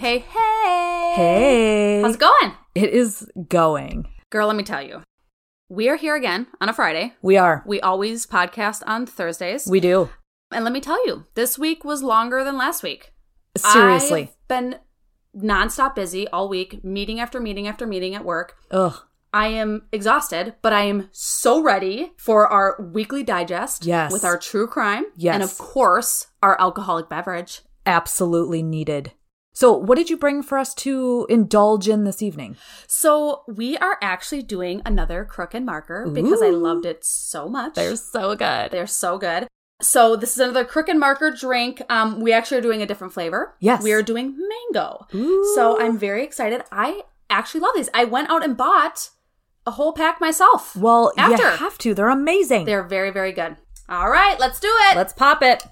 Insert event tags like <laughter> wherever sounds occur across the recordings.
Hey, hey, hey. How's it going? It is going. Girl, let me tell you. We are here again on a Friday. We are. We always podcast on Thursdays. We do. and let me tell you, this week was longer than last week. Seriously. I've been nonstop busy all week, meeting after meeting after meeting at work. Ugh. I am exhausted, but I am so ready for our weekly digest Yes. with our true crime. Yes. And of course, our alcoholic beverage. Absolutely needed. So, what did you bring for us to indulge in this evening? So we are actually doing another Crook and Marker because I loved it so much. They're so good. They're so good. So this is another Crook and Marker drink. Um, we actually are doing a different flavor. Yes. We are doing mango. Ooh. So I'm very excited. I actually love these. I went out and bought a whole pack myself. Well, after. you have to. They're amazing. They're very, very good. All right, let's do it. Let's pop it.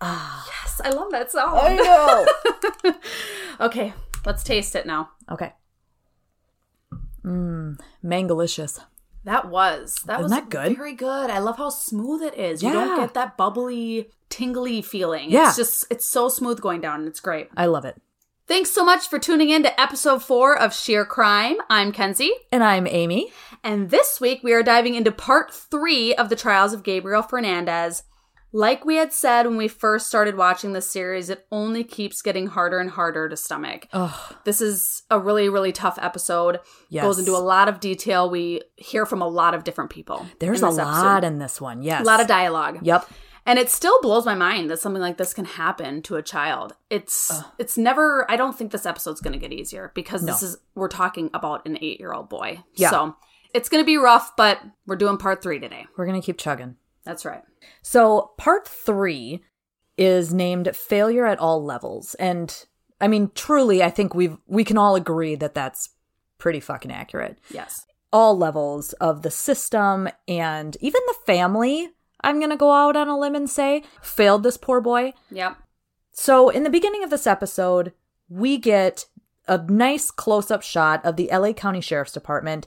Ah. yes, I love that song. I know. <laughs> okay, let's taste it now. okay. Mmm, mangalicious. That was that Isn't was that good? Very good. I love how smooth it is. Yeah. You don't get that bubbly, tingly feeling. Yeah. It's just it's so smooth going down and it's great. I love it. Thanks so much for tuning in to episode four of Sheer Crime. I'm Kenzie. And I'm Amy. And this week we are diving into part three of the trials of Gabriel Fernandez. Like we had said when we first started watching this series, it only keeps getting harder and harder to stomach. Ugh. This is a really, really tough episode. Yes. Goes into a lot of detail. We hear from a lot of different people. There's a lot episode. in this one. Yes. a lot of dialogue. Yep. And it still blows my mind that something like this can happen to a child. It's it's never I don't think this episode's going to get easier because this is we're talking about an 8-year-old boy. Yeah. So, it's going to be rough, but we're doing part 3 today. We're going to keep chugging. That's right. So, part three is named Failure at All Levels. And I mean, truly, I think we've, we can all agree that that's pretty fucking accurate. Yes. All levels of the system and even the family, I'm going to go out on a limb and say, failed this poor boy. Yep. So, in the beginning of this episode, we get a nice close up shot of the LA County Sheriff's Department.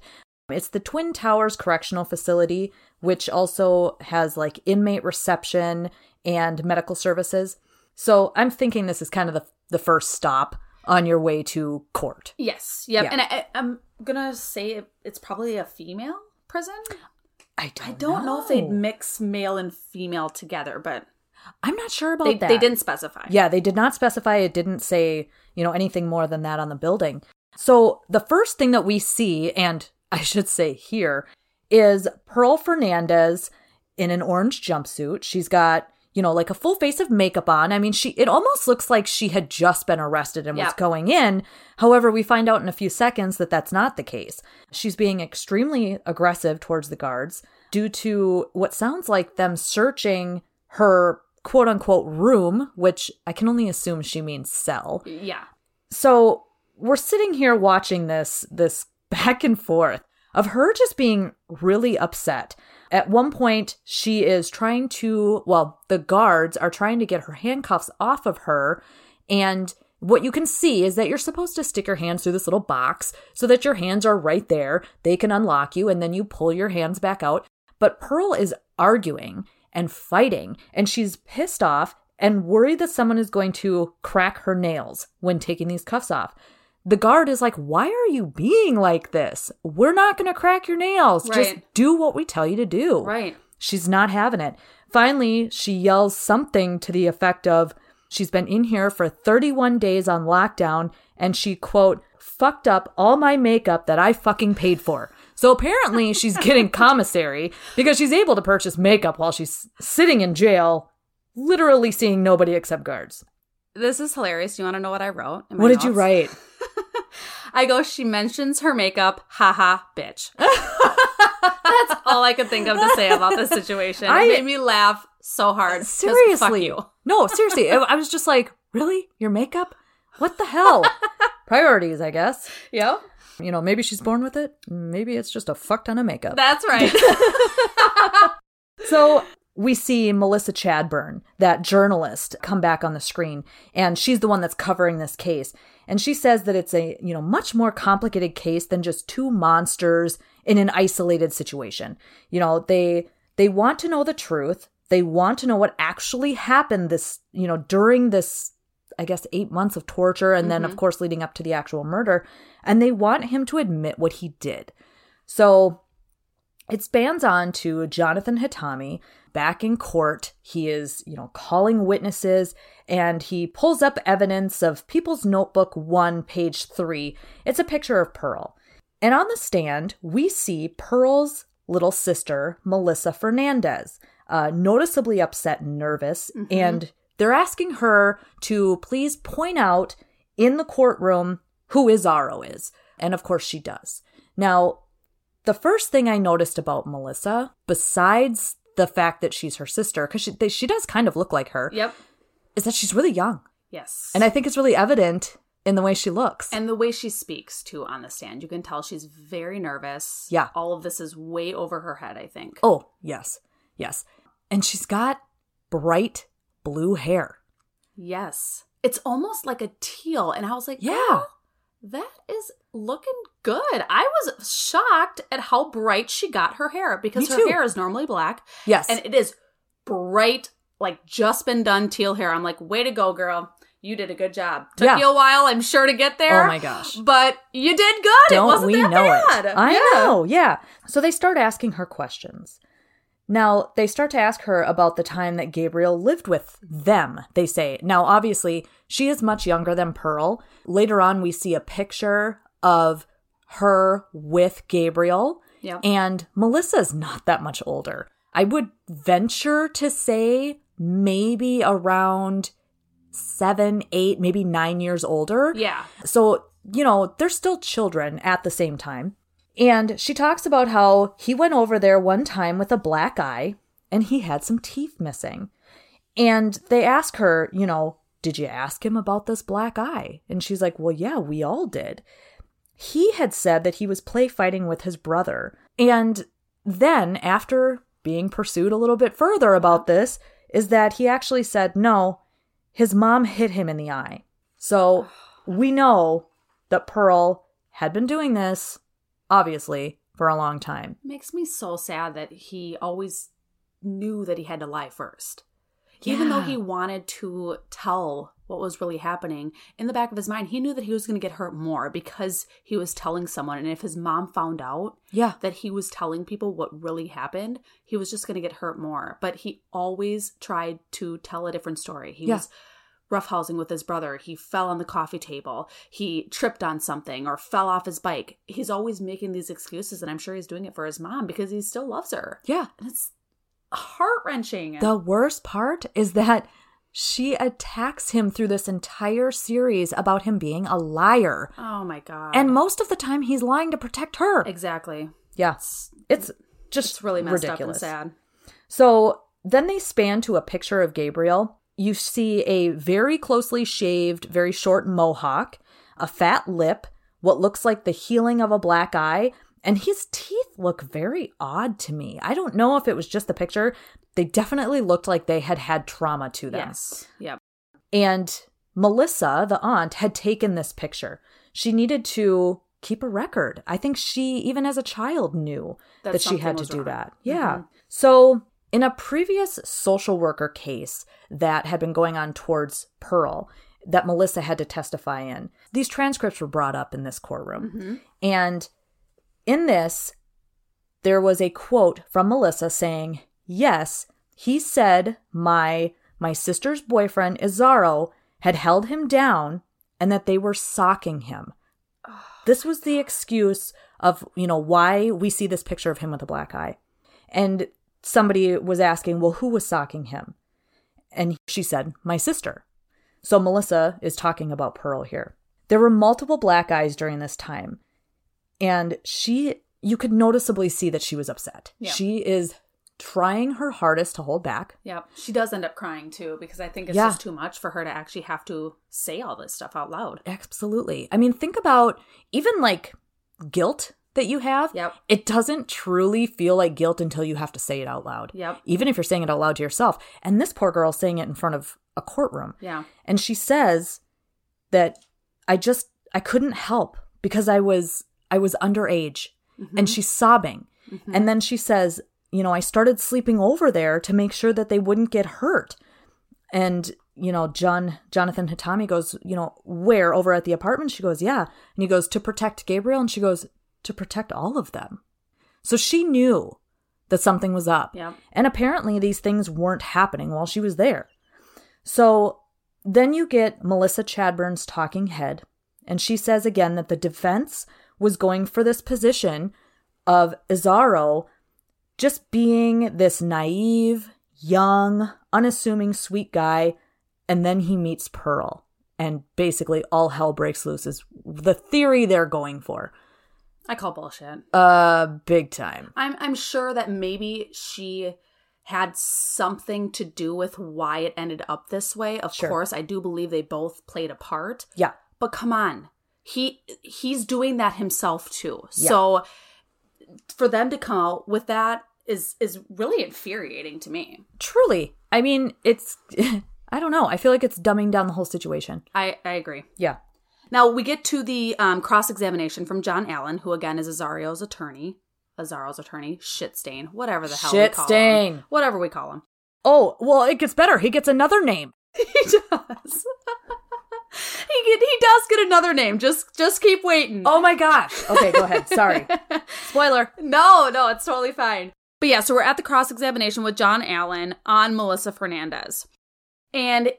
It's the Twin Towers Correctional Facility, which also has like inmate reception and medical services. So, I'm thinking this is kind of the, the first stop on your way to court. Yes. Yep. Yeah. And I, I'm going to say it's probably a female prison. I don't, I don't know. if they'd mix male and female together, but I'm not sure about they, that. they didn't specify. Yeah, they did not specify. It didn't say, you know, anything more than that on the building. So the first thing that we see, and I <laughs> should say here, is Pearl Fernandez in an orange jumpsuit. She's got, you know, like a full face of makeup on. I mean, she it almost looks like she had just been arrested and was going in. However, we find out in a few seconds that that's not the case. She's being extremely aggressive towards the guards due to what sounds like them searching her quote unquote room, which I can only assume she means cell. Yeah. So we're sitting here watching this this <laughs> back and forth of her just being really upset. At one point, she is trying to, well, the guards are trying to get her handcuffs off of her. And what you can see is that you're supposed to stick your hands through this little box so that your hands are right there. They can unlock you and then you pull your hands back out. But Pearl is arguing and fighting, and she's pissed off and worried that someone is going to crack her nails when taking these cuffs off. The guard is like, Why are you being like this? We're not going to crack your nails. Just do what we tell you to do. Right. She's not having it. Finally, she yells something to the effect of, She's been in here for 31 days on lockdown and she, quote, fucked up all my makeup that I fucking paid for. So apparently she's getting <laughs> commissary because she's able to purchase makeup while she's sitting in jail, literally seeing nobody except guards. This is hilarious. You want to know what I wrote? in my What did you write? I go, she mentions her makeup. Haha, bitch. <laughs> That's all I could think of to say about this situation. I- it made me laugh so hard. Seriously. Fuck you. No, seriously. I I was just like, really? Your makeup? What the hell? <laughs> Priorities, I guess. Yeah. You know, maybe she's born with it. Maybe it's just a fuck ton of makeup. That's right. <laughs> So we see Melissa Chadburn, that journalist, come back on the screen, and she's the one that's covering this case. And she says that it's a, you know, much more complicated case than just two monsters in an isolated situation. You know, they they want to know the truth. They want to know what actually happened this, you know, during this, I guess, eight months of torture and then, of mm-hmm. course, leading up to the actual murder. And they want him to admit what he did. So it spans on to Jonathan Hatami back in court. He is, you know, calling witnesses and he pulls up evidence of People's Notebook 1, page 3. It's a picture of Pearl. And on the stand, we see Pearl's little sister, Melissa Fernandez, uh, noticeably upset and nervous. And they're asking her to please point out in the courtroom who Isauro is. And of course, she does. Now, the first thing I noticed about Melissa, besides the fact that she's her sister, because she, they- she does kind of look like her, Yep. is that she's really young. Yes. And I think it's really evident in the way she looks. and the way she speaks too on the stand, you can tell she's very nervous. Yeah. All of this is way over her head, I think. oh, yes, yes. And she's got bright blue hair. Yes. It's almost like a teal. And I was like, Yeah. "Girl, that is looking good. I was shocked at how bright she got her hair because her hair is normally black Yes. and it is bright, like just been done teal hair. I'm like, way to go, girl. You did a good job. Took Yeah. you a while, I'm sure, to get there. Oh my gosh. But you did good. Don't wasn't we that know bad. it? I Yeah. know, yeah. So they start asking her questions. Now, they start to ask her about the time that Gabriel lived with them, they say. Now, obviously, she is much younger than Pearl. Later on, we see a picture of her with Gabriel, Yep. and Melissa's not that much older. I would venture to say maybe around seven, eight, maybe nine years older. Yeah. So, you know, they're still children at the same time. And she talks about how he went over there one time with a black eye and he had some teeth missing. And they ask her, you know, did you ask him about this black eye? And she's like, well, yeah, we all did. He had said that he was play fighting with his brother. And then, after being pursued a little bit further about this, is that he actually said, no, his mom hit him in the eye. So <sighs> we know that Pearl had been doing this, obviously, for a long time. makes me so sad that he always knew that he had to lie first. Even though he wanted to tell what was really happening, in the back of his mind, he knew that he was going to get hurt more because he was telling someone. And if his mom found out Yeah. that he was telling people what really happened, he was just going to get hurt more. But he always tried to tell a different story. He Yeah. was roughhousing with his brother. He fell on the coffee table. He tripped on something or fell off his bike. He's always making these excuses, and I'm sure he's doing it for his mom because he still loves her. Yeah. And it's heart wrenching. The worst part is that she attacks him through this entire series about him being a liar. oh my god! And most of the time, he's lying to protect her. exactly, Yes. It's just it's really messed ridiculous. up and sad. So then they span to a picture of Gabriel. You see a very closely shaved, very short mohawk, a fat lip, what looks like the healing of a black eye, and his teeth look very odd to me. I don't know if it was just the picture. They definitely looked like they had had trauma to them. Yes. Yep. And Melissa, the aunt, had taken this picture. She needed to keep a record. I think she, even as a child, knew That that, she had to do wrong. that. Yeah. Mhm. So, in a previous social worker case that had been going on towards Pearl, that Melissa had to testify in, these transcripts were brought up in this courtroom. Mhm. And in this, there was a quote from Melissa saying, "Yes, he said my my sister's boyfriend Isauro had held him down and that they were socking him." Oh, this was the excuse of, you know, why we see this picture of him with a black eye. And somebody was asking, "Well, who was socking him?" And she said, "My sister." So Melissa is talking about Pearl here. There were multiple black eyes during this time and she you could noticeably see that she was upset Yeah. she is trying her hardest to hold back Yeah. She does end up crying too because I think it's Yeah. just too much for her to actually have to say all this stuff out loud. absolutely i mean think about even like guilt that you have Yep. it doesn't truly feel like guilt until you have to say it out loud Yep. even if you're saying it out loud to yourself and this poor girl saying it in front of a courtroom Yeah. and she says that i just i couldn't help because i was i was underage and she's sobbing Mhm. and then she says you know, I started sleeping over there to make sure that they wouldn't get hurt. And, you know, John Jonathan Hatami goes, you know, where over at the apartment? She goes, yeah. And he goes, to protect Gabriel. And she goes, to protect all of them. So she knew that something was up. Yeah. And apparently these things weren't happening while she was there. So then you get Melissa Chadburn's talking head, and she says again that the defense was going for this position of Isauro just being this naive, young, unassuming, sweet guy, and then he meets Pearl. And basically, all hell breaks loose is the theory they're going for. I call bullshit. Uh, big time. I'm I'm sure that maybe she had something to do with why it ended up this way. Of Sure. course, I do believe they both played a part. Yeah. But come on. He he's doing that himself too. Yeah. So for them to come out with that is is really infuriating to me. Truly. I mean, it's, <laughs> I don't know. I feel like it's dumbing down the whole situation. I, I agree. Yeah. Now we get to the um, cross examination from John Allen, who again is Isauro's attorney. Isauro's attorney, shit stain, whatever the hell we Shit call stain. him. Whatever we call him. Oh, well, it gets better. He gets another name. <laughs> He does. <laughs> <laughs> he get, he does get another name. Just just keep waiting. Oh my gosh. Okay, go ahead. Sorry. <laughs> Spoiler. No, no, it's totally fine. But yeah, so we're at the cross examination with John Allen on Melissa Fernandez. And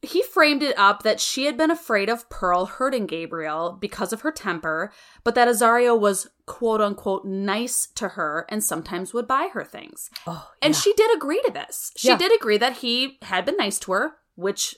he framed it up that she had been afraid of Pearl hurting Gabriel because of her temper, but that Isauro was quote unquote nice to her and sometimes would buy her things. Oh, And she did agree to this. She Yeah. did agree that he had been nice to her, which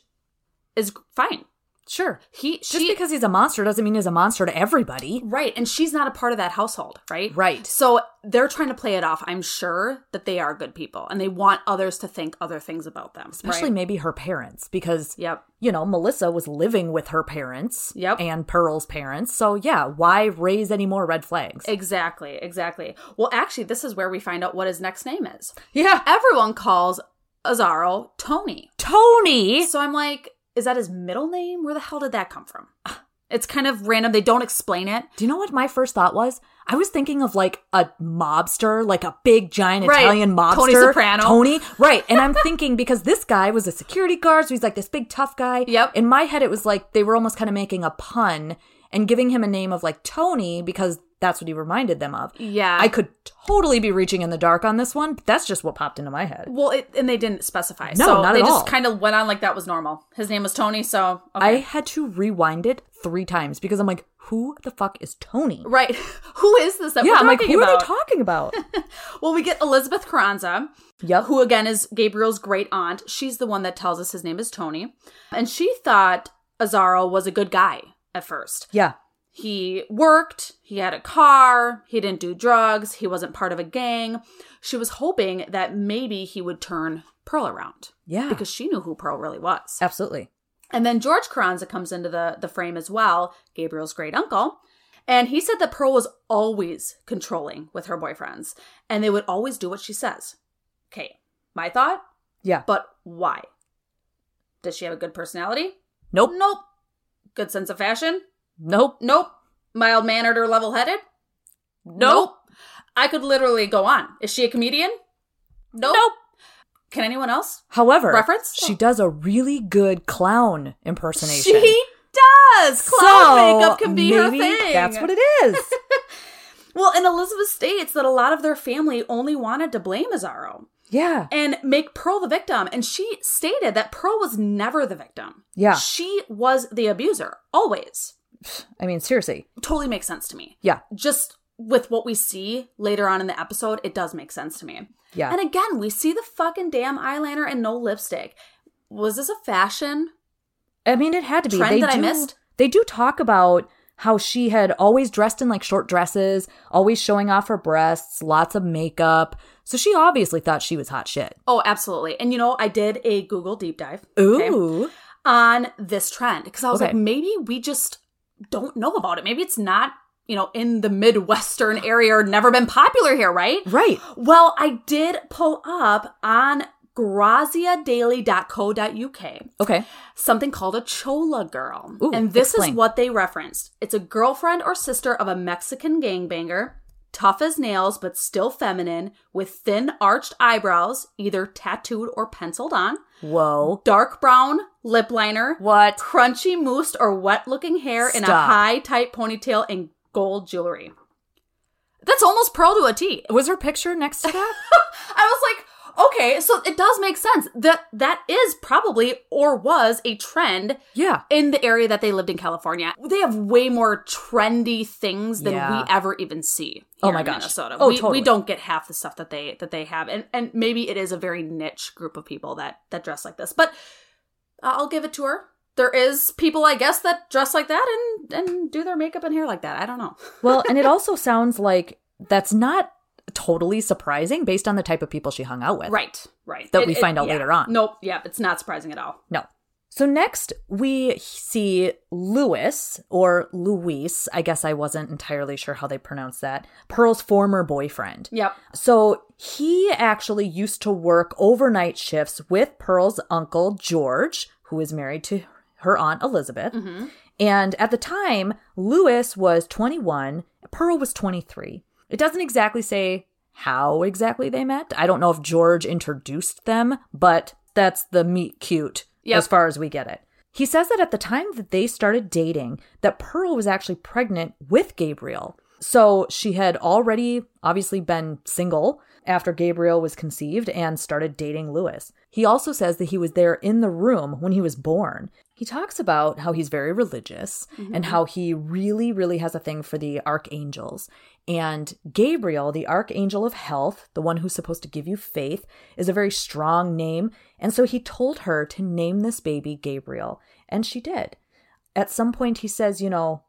is fine. Sure. He Just because he's a monster doesn't mean he's a monster to everybody. Right, and she's not a part of that household, right? Right. So they're trying to play it off. I'm sure that they are good people and they want others to think other things about them. Especially right? maybe her parents, because, Yep. you know, Melissa was living with her parents Yep. and Pearl's parents. So, yeah, why raise any more red flags? Exactly, exactly. Well, actually, this is where we find out what his next name is. yeah. Everyone calls Isauro Tony. Tony. So I'm like, is that his middle name? Where the hell did that come from? <sighs> It's kind of random. They don't explain it. Do you know what my first thought was? I was thinking of like a mobster, like a big giant Right. Italian mobster. Tony Soprano. Tony. Right. And I'm thinking because this guy was a security guard, so he's like this big tough guy. Yep. In my head, it was like they were almost kind of making a pun and giving him a name of like Tony because that's what he reminded them of. Yeah. I could totally be reaching in the dark on this one, but that's just what popped into my head. well, it, and they didn't specify. No, so not they at just all. kind of went on like that was normal. His name was Tony, so I had to rewind it three times because I'm like, who the fuck is Tony? right. <laughs> Who is this that Yeah, I'm like, who about? are they talking about? <laughs> well, we get Elizabeth Carranza, yep. who again is Gabriel's great aunt. She's the one that tells us his name is Tony. And she thought Isauro was a good guy at first. Yeah. He worked, he had a car, he didn't do drugs, he wasn't part of a gang. She was hoping that maybe he would turn Pearl around Yeah. because she knew who Pearl really was. Absolutely. And then George Carranza comes into the, the frame as well, Gabriel's great uncle. And he said that Pearl was always controlling with her boyfriends, and they would always do what she says. Okay, my thought, Yeah. but why? Does she have a good personality? Nope. Nope. Good sense of fashion? Nope. Nope. Mild mannered or level headed? Nope. I could literally go on. Is she a comedian? Nope. Nope. Can anyone else? However, Reference? she does a really good clown impersonation. She does. Clown So, makeup can be her thing. That's what it <laughs> is. Well, and Elizabeth states that a lot of their family only wanted to blame Isauro yeah. and make Pearl the victim. And she stated that Pearl was never the victim. Yeah. She was the abuser, always. <sighs> I mean, seriously. Totally makes sense to me. Yeah. Just with what we see later on in the episode, it does make sense to me. Yeah. And again, we see the fucking damn eyeliner and no lipstick. Was this a fashion? I mean, it had to be. Trend they that I missed? They do talk about how she had always dressed in like short dresses, always showing off her breasts, lots of makeup. So she obviously thought she was hot shit. Oh, absolutely. And you know, I did a Google deep dive. okay, Ooh. on this trend because I was Okay. like, maybe we just don't know about it. Maybe it's not, you know, in the Midwestern area or never been popular here, right? Right. Well, I did pull up on graziadaily.co.uk Okay. something called a chola girl. Ooh, and this explain. is what they referenced. It's a girlfriend or sister of a Mexican gangbanger, tough as nails but still feminine, with thin arched eyebrows, either tattooed or penciled on, Whoa. dark brown lip liner, What? crunchy moussed or wet looking hair in a high tight ponytail and gold jewelry. That's almost Pearl to a T. Was her picture next to that? <laughs> I was like, okay, so it does make sense that that is probably or was a trend yeah. in the area that they lived in California. They have way more trendy things than Yeah. we ever even see. Oh here my in gosh. Minnesota. Oh, we, totally. we don't get half the stuff that they that they have, and and maybe it is a very niche group of people that that dress like this. But I'll give it to her. There is people, I guess, that dress like that and and do their makeup and hair like that. I don't know. Well, and it <laughs> also sounds like that's not totally surprising based on the type of people she hung out with. Right, right. That we find out yeah. later on. Nope. Yeah, it's not surprising at all. No. So next we see Louis or Luis. I guess I wasn't entirely sure how they pronounce that. Pearl's former boyfriend. Yep. So he actually used to work overnight shifts with Pearl's uncle George, who is married to her aunt Elizabeth. Mm-hmm. And at the time, Lewis was 21, Pearl was 23. It doesn't exactly say how exactly they met. I don't know if George introduced them, but that's the meet cute Yep. as far as we get it. He says that at the time that they started dating, that Pearl was actually pregnant with Gabriel. So she had already obviously been single after Gabriel was conceived and started dating Lewis. He also says that he was there in the room when he was born. He talks about how he's very religious and mm-hmm. how he really, really has a thing for the archangels. And Gabriel, the archangel of health, the one who's supposed to give you faith, is a very strong name. And so he told her to name this baby Gabriel. And she did. At some point, he says, You know,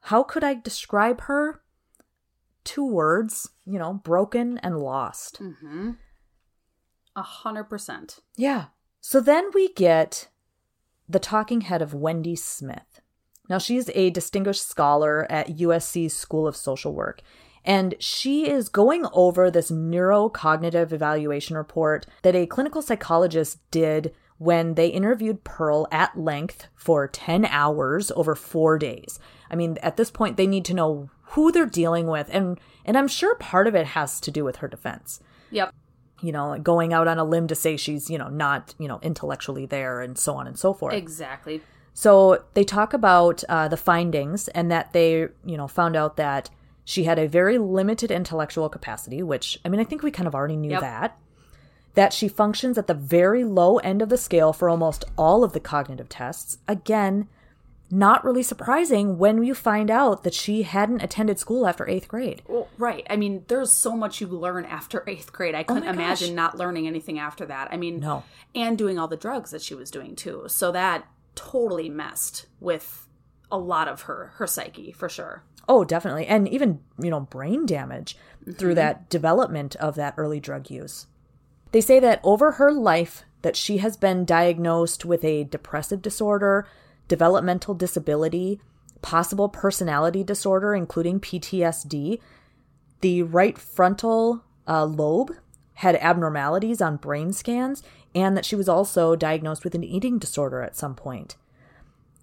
how could I describe her? Two words, you know, broken and lost. Mm-hmm. A hundred percent. Yeah. So then we get the talking head of Wendy Smith. Now, she's a distinguished scholar at USC's School of Social Work, and she is going over this neurocognitive evaluation report that a clinical psychologist did when they interviewed Pearl at length for 10 hours over four days. I mean, at this point, they need to know who they're dealing with, and, and I'm sure part of it has to do with her defense Yep. you know, going out on a limb to say she's, you know, not, you know, intellectually there and so on and so forth. Exactly. So they talk about uh, the findings and that they, you know, found out that she had a very limited intellectual capacity, which, I mean, I think we kind of already knew Yep. that. That she functions at the very low end of the scale for almost all of the cognitive tests. Again, not really surprising when you find out that she hadn't attended school after eighth grade. Well, right. I mean, there's so much you learn after <laughs> eighth grade. I couldn't Oh my gosh. imagine not learning anything after that. I mean, No. and doing all the drugs that she was doing too. So that totally messed with a lot of her her psyche for sure. Oh, definitely. And even, you know, brain damage through that development of that early drug use. They say that over her life that she has been diagnosed with a depressive disorder, developmental disability, possible personality disorder including PTSD. The right frontal uh, lobe had abnormalities on brain scans and that she was also diagnosed with an eating disorder at some point.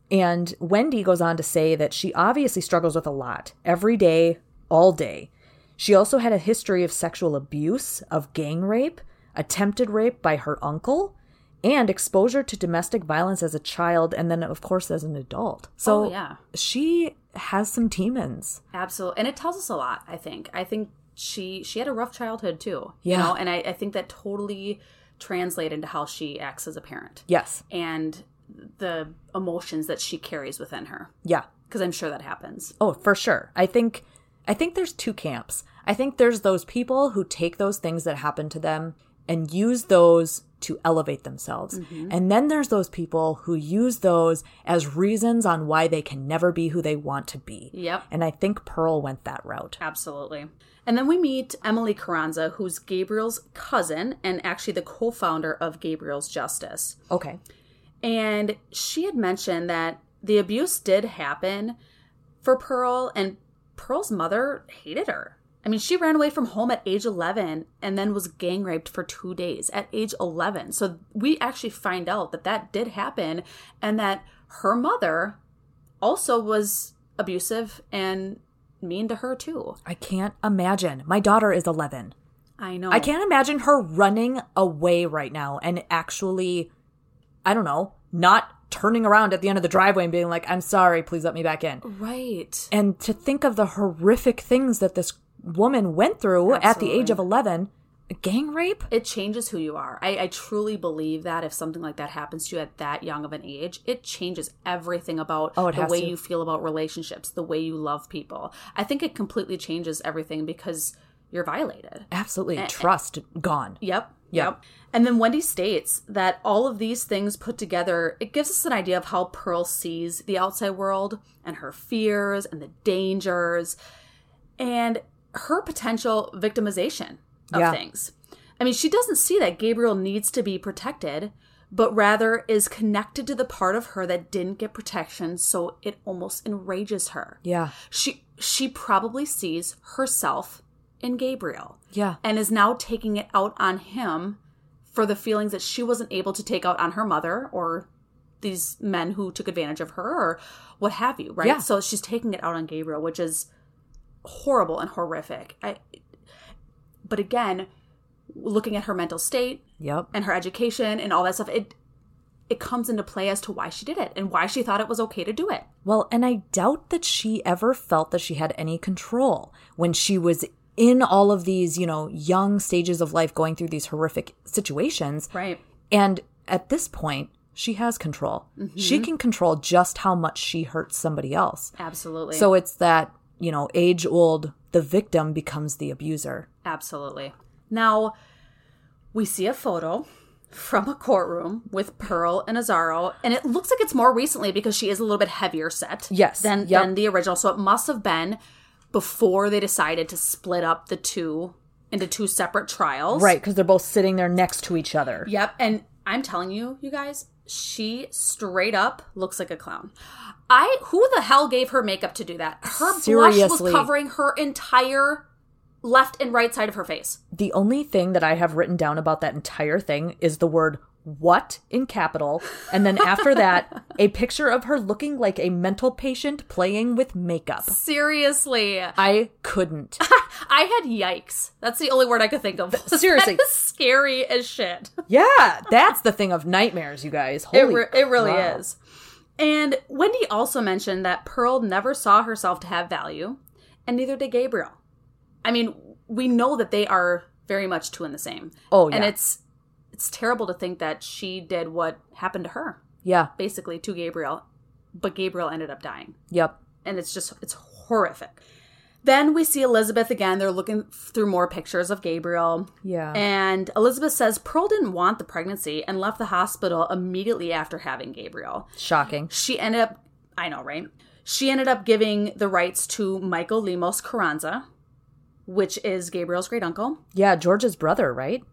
And Wendy goes on to say that she obviously struggles with a lot every day, all day. She also had a history of sexual abuse, of gang rape, attempted rape by her uncle, and exposure to domestic violence as a child, and then, of course, as an adult. Oh, so Oh, yeah. she has some demons. Absolutely. And it tells us a lot, I think. I think she she had a rough childhood too. Yeah. You know, and I, I think that totally translate into how she acts as a parent. Yes. And the emotions that she carries within her. Yeah. Because I'm sure that happens. Oh, for sure. I think I think there's two camps. I think there's those people who take those things that happen to them and use those to elevate themselves. Mm-hmm. And then there's those people who use those as reasons on why they can never be who they want to be. Yep. And I think Pearl went that route. Absolutely. And then we meet Emily Carranza, who's Gabriel's cousin and actually the co founder of Gabriel's Justice. Okay. And she had mentioned that the abuse did happen for Pearl, and Pearl's mother hated her. I mean, she ran away from home at age 11 and then was gang raped for two days at age 11. So we actually find out that that did happen and that her mother also was abusive and mean to her too. I can't imagine. My daughter is 11. I know. I can't imagine her running away right now and actually, I don't know, not turning around at the end of the driveway and being like, I'm sorry, please let me back in. Right. And to think of the horrific things that this woman went through at the age of 11 gang rape? It changes who you are. I, I truly believe that if something like that happens to you at that young of an age, it changes everything about Oh, the way to. you feel about relationships, the way you love people. I think it completely changes everything because you're violated. Absolutely. Trust gone. Yep. Yep. Yep. And then Wendy states that all of these things put together, it gives us an idea of how Pearl sees the outside world and her fears and the dangers and her potential victimization of Yeah. things. I mean, she doesn't see that Gabriel needs to be protected, but rather is connected to the part of her that didn't get protection, so it almost enrages her. Yeah. She she probably sees herself in Gabriel Yeah. and is now taking it out on him for the feelings that she wasn't able to take out on her mother or these men who took advantage of her or what have you, right? Yeah. So she's taking it out on Gabriel, which is horrible and horrific. I but again, looking at her mental state Yep. and her education and all that stuff, it it comes into play as to why she did it and why she thought it was okay to do it. Well, and I doubt that she ever felt that she had any control when she was in all of these, you know, young stages of life going through these horrific situations. Right. And at this point, she has control. She mm-hmm. can control just how much she hurts somebody else. Absolutely. So it's that, you know, age old, the victim becomes the abuser. Absolutely. Now, we see a photo from a courtroom with Pearl and Isauro, and it looks like it's more recently because she is a little bit heavier set Yes. than, Yep. than the original. So it must have been before they decided to split up the two into two separate trials. Right, because they're both sitting there next to each other. Yep. And I'm telling you, you guys, she straight up looks like a clown. I who the hell gave her makeup to do that? Her blush was covering her entire left and right side of her face. The only thing that I have written down about that entire thing is the word what in capital. And then after that, a picture of her looking like a mental patient playing with makeup. Seriously. I couldn't. <laughs> I had yikes. That's the only word I could think of. Seriously. <laughs> Scary as shit. Yeah, that's the thing of nightmares, you guys. It, re- it really crap. is. And Wendy also mentioned that Pearl never saw herself to have value, and neither did Gabriel. I mean, we know that they are very much two in the same. Oh, yeah. And it's it's terrible to think that she did what happened to her, Yeah. basically to Gabriel, but Gabriel ended up dying. Yep. and it's just it's horrific. Then we see Elizabeth again. They're looking through more pictures of Gabriel. Yeah. And Elizabeth says Pearl didn't want the pregnancy and left the hospital immediately after having Gabriel. Shocking. She ended up, I know, right? She ended up giving the rights to Michael Lemos Carranza, which is Gabriel's great uncle. Yeah, George's brother, right?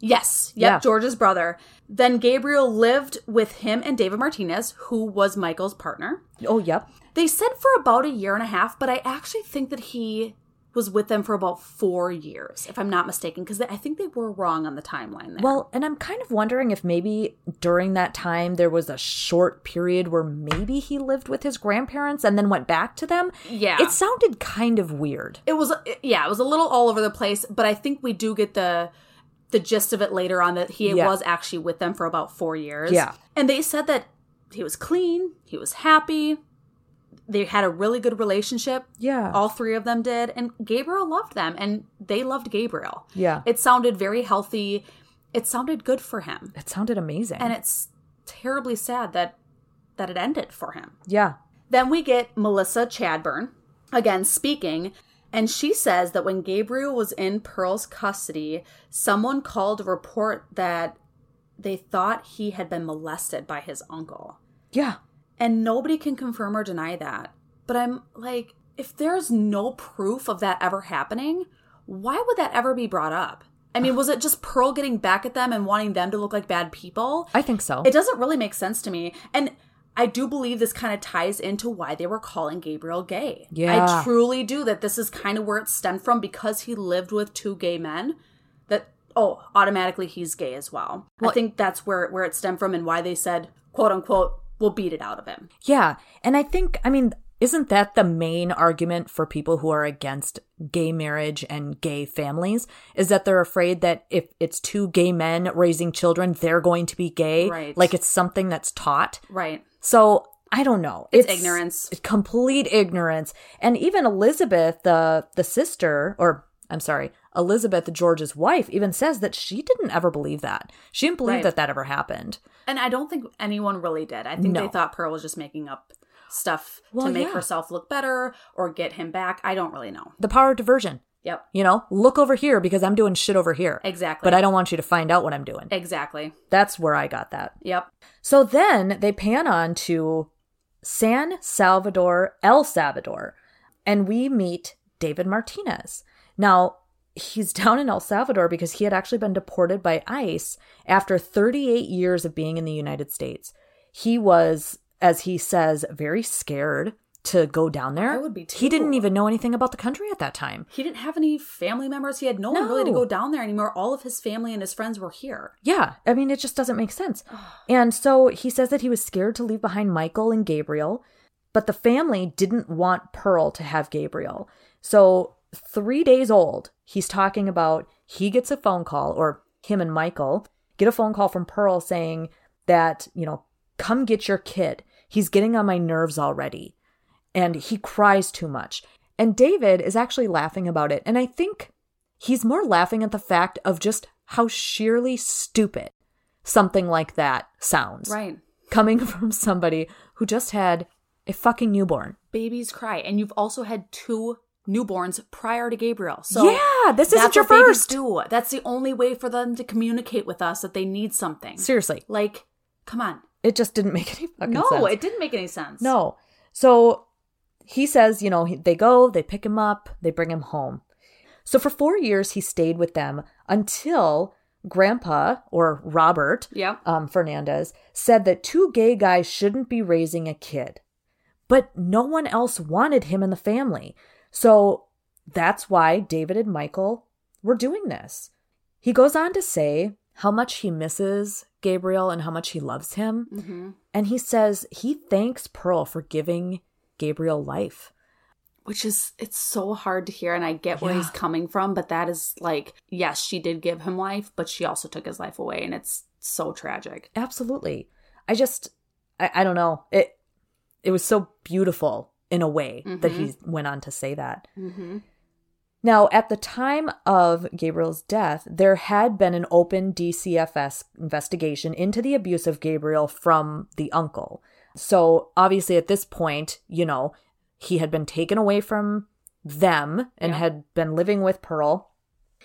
Yes. Yep. Yeah. George's brother. Then Gabriel lived with him and David Martinez, who was Michael's partner. Oh, yep. They said for about a year and a half, but I actually think that he was with them for about four years, if I'm not mistaken, because I think they were wrong on the timeline there. Well, and I'm kind of wondering if maybe during that time there was a short period where maybe he lived with his grandparents and then went back to them. Yeah. It sounded kind of weird. it was, yeah, it was a little all over the place, but I think we do get the the gist of it later on that he Yeah. was actually with them for about four years. Yeah. and they said that he was clean, he was happy, they had a really good relationship. Yeah. All three of them did, and Gabriel loved them, and they loved Gabriel. yeah. It sounded very healthy. It sounded good for him. It sounded amazing. And it's terribly sad that that it ended for him. yeah. Then we get Melissa Chadburn again speaking, and she says that when Gabriel was in Pearl's custody, someone called to report that they thought he had been molested by his uncle. Yeah. And nobody can confirm or deny that. But I'm like, if there's no proof of that ever happening, why would that ever be brought up? I mean, was it just Pearl getting back at them and wanting them to look like bad people? I think so. It doesn't really make sense to me. And I do believe this kind of ties into why they were calling Gabriel gay. Yeah. I truly do that this is kind of where it stemmed from because he lived with two gay men that oh, automatically he's gay as well. I think that's where where it stemmed from and why they said, quote unquote, we'll beat it out of him. Yeah. And I think, I mean, isn't that the main argument for people who are against gay marriage and gay families? Is that they're afraid that if it's two gay men raising children, they're going to be gay? Right. Like it's something that's taught. Right. So I don't know. It's ignorance. Complete ignorance. And even Elizabeth, the the sister, or I'm sorry, Elizabeth, George's wife, even says that she didn't ever believe that. She didn't believe Right. that that ever happened. And I don't think anyone really did. I think No. they thought Pearl was just making up stuff Well, to make yeah. herself look better or get him back. I don't really know. The power of diversion. Yep. You know, look over here because I'm doing shit over here. Exactly. But I don't want you to find out what I'm doing. Exactly. That's where I got that. Yep. So then they pan on to San Salvador, El Salvador, and we meet David Martinez. Now, he's <laughs> down in El Salvador because he had actually been deported by ICE after 38 years of being in the United States. He was, as he says, very scared to go down there. I would be He didn't even know anything about the country at that time. He didn't have any family members. He had no, one really to go down there anymore. All of his family and his friends were here. Yeah, I mean, it just doesn't make sense. And so he says that he was scared to leave behind Michael and Gabriel, but the family didn't want Pearl to have Gabriel. So, three days old, he's talking about he gets a phone call, or him and Michael get a phone call from Pearl saying that, you know, come get your kid. He's getting on my nerves already. And he cries too much. And David is actually laughing about it. And I think he's more laughing at the fact of just how sheerly stupid something like that sounds. Right. Coming <laughs> from somebody who just had a fucking newborn. Babies cry. And you've also had two newborns prior to Gabriel. So yeah, this isn't your first. do. That's the only way for them to communicate with us that they need something. Seriously, Like, come on. it just didn't make <laughs> any fucking No, sense. it didn't make any sense. No. So he says, you know, they go, they pick him up, they bring him home. So for four years, he stayed with them until Grandpa, or Robert Yep. um, Fernandez, said that two gay guys shouldn't be raising a kid. But no one else wanted him in the family. So that's why David and Michael were doing this. He goes on to say how much he misses Gabriel and how much he loves him. hmm And he says he thanks Pearl for giving Gabriel life. Which is, it's so hard to hear. And I get where Yeah. he's coming from, but that is like, yes, she did give him life, but she also took his life away. And it's so tragic. Absolutely. I just, I, I don't know. It, it was so beautiful in a way that Mhm. he went on to say that. Mm-hmm. Now, at the time of Gabriel's death, there had been an open DCFS investigation into the abuse of Gabriel from the uncle. So, obviously, at this point, you know, he had been taken away from them and Yeah. had been living with Pearl.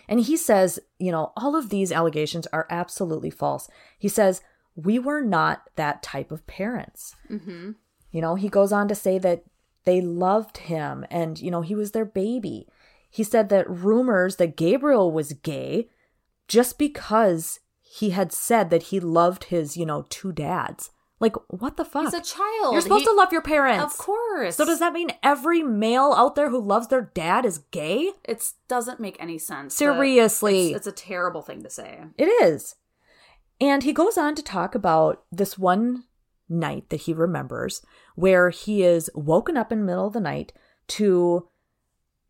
And he says, you know, all of these allegations are absolutely false. He says, we were not that type of parents. Mm-hmm. You know, he goes on to say that they loved him and, you know, he was their baby. He said that rumors that Gabriel was gay just because he had said that he loved his, you know, two dads. Like, what the fuck? He's a child. You're supposed He- to love your parents. Of course. So does that mean every male out there who loves their dad is gay? It doesn't make any sense. Seriously. It's, it's a terrible thing to say. It is. And he goes on to talk about this one night that he remembers where he is woken up in the middle of the night to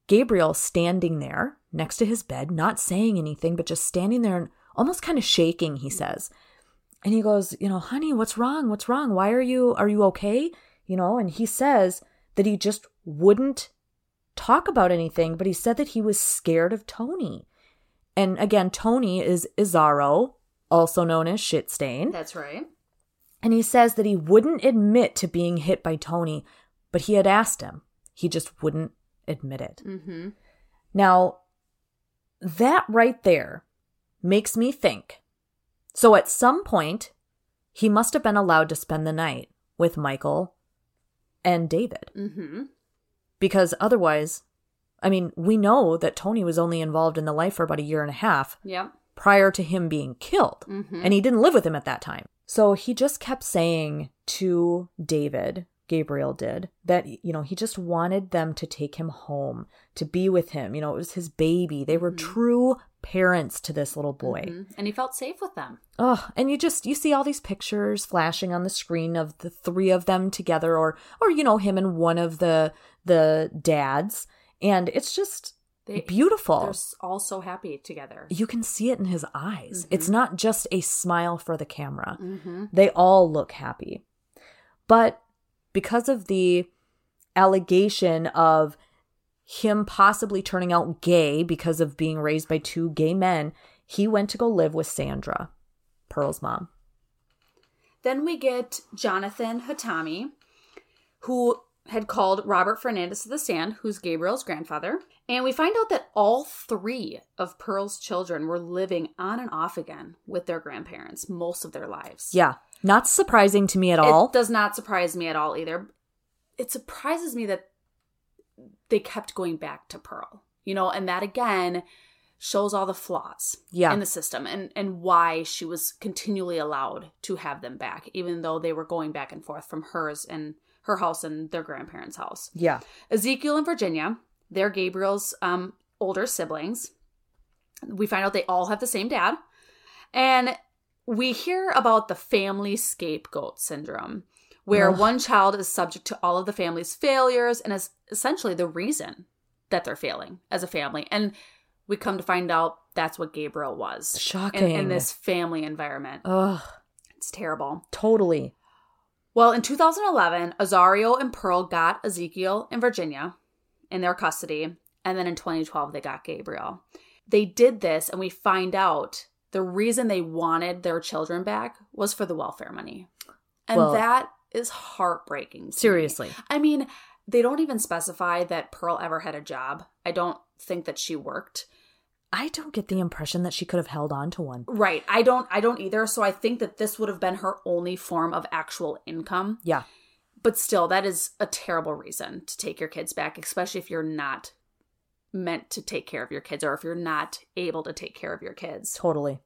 Gabriel standing there next to his bed, not saying anything, but just standing there and almost kind of shaking, he says. And he goes, you know, honey, what's wrong? What's wrong? Why are you are you okay? You know, and he says that he just wouldn't talk about anything, but he said that he was scared of Tony. And again, Tony is Isauro, also known as Shitstain. That's right. And he says that he wouldn't admit to being hit by Tony, but he had asked him. He just wouldn't admit it. Mm-hmm. Now, that right there makes me think. So at some point, he must have been allowed to spend the night with Michael and David. Mm-hmm. Because otherwise, I mean, we know that Tony was only involved in the life for about a year and a half Yep. prior to him being killed. Mm-hmm. And he didn't live with him at that time. So he just kept saying to David, Gabriel did, that, you know, he just wanted them to take him home, to be with him. You know, it was his baby. They were Mhm. true parents to this little boy. Mhm. And he felt safe with them. Oh, and you just you see all these pictures flashing on the screen of the three of them together or or you know him and one of the the dads and it's just They, beautiful. They're all so happy together. You can see it in his eyes. It's not just a smile for the camera. Mm-hmm. They all look happy. But because of the allegation of him possibly turning out gay because of being raised by two gay men, he went to go live with Sandra, Pearl's mom. Then we get Jonathan Hatami, who had called Robert Fernandez to the stand, who's Gabriel's grandfather. And we find out that all three of Pearl's children were living on and off again with their grandparents most of their lives. Yeah, not surprising to me at all. It does not surprise me at all either. It surprises me that they kept going back to Pearl, you know, and that again shows all the flaws Yeah. in the system and, and why she was continually allowed to have them back, even though they were going back and forth from hers and her house and their grandparents' house. yeah. Ezekiel and Virginia, they're Gabriel's um, older siblings. We find out they all have the same dad. And we hear about the family scapegoat syndrome, where Ugh. one child is subject to all of the family's failures and is essentially the reason that they're failing as a family. And we come to find out that's what Gabriel was Shocking. in, in this family environment. Ugh, It's terrible. totally. Well, in 2011, Isauro and Pearl got Ezekiel and Virginia in their custody. And then in 2012, they got Gabriel. They did this, and we find out the reason they wanted their children back was for the welfare money. And Well- that is heartbreaking. to me. Seriously. I mean, they don't even specify that Pearl ever had a job. I don't think that she worked. I don't get the impression that she could have held on to one. Right. I don't I don't either. So I think that this would have been her only form of actual income. Yeah. But still, that is a terrible reason to take your kids back, especially if you're not meant to take care of your kids or if you're not able to take care of your kids. Totally.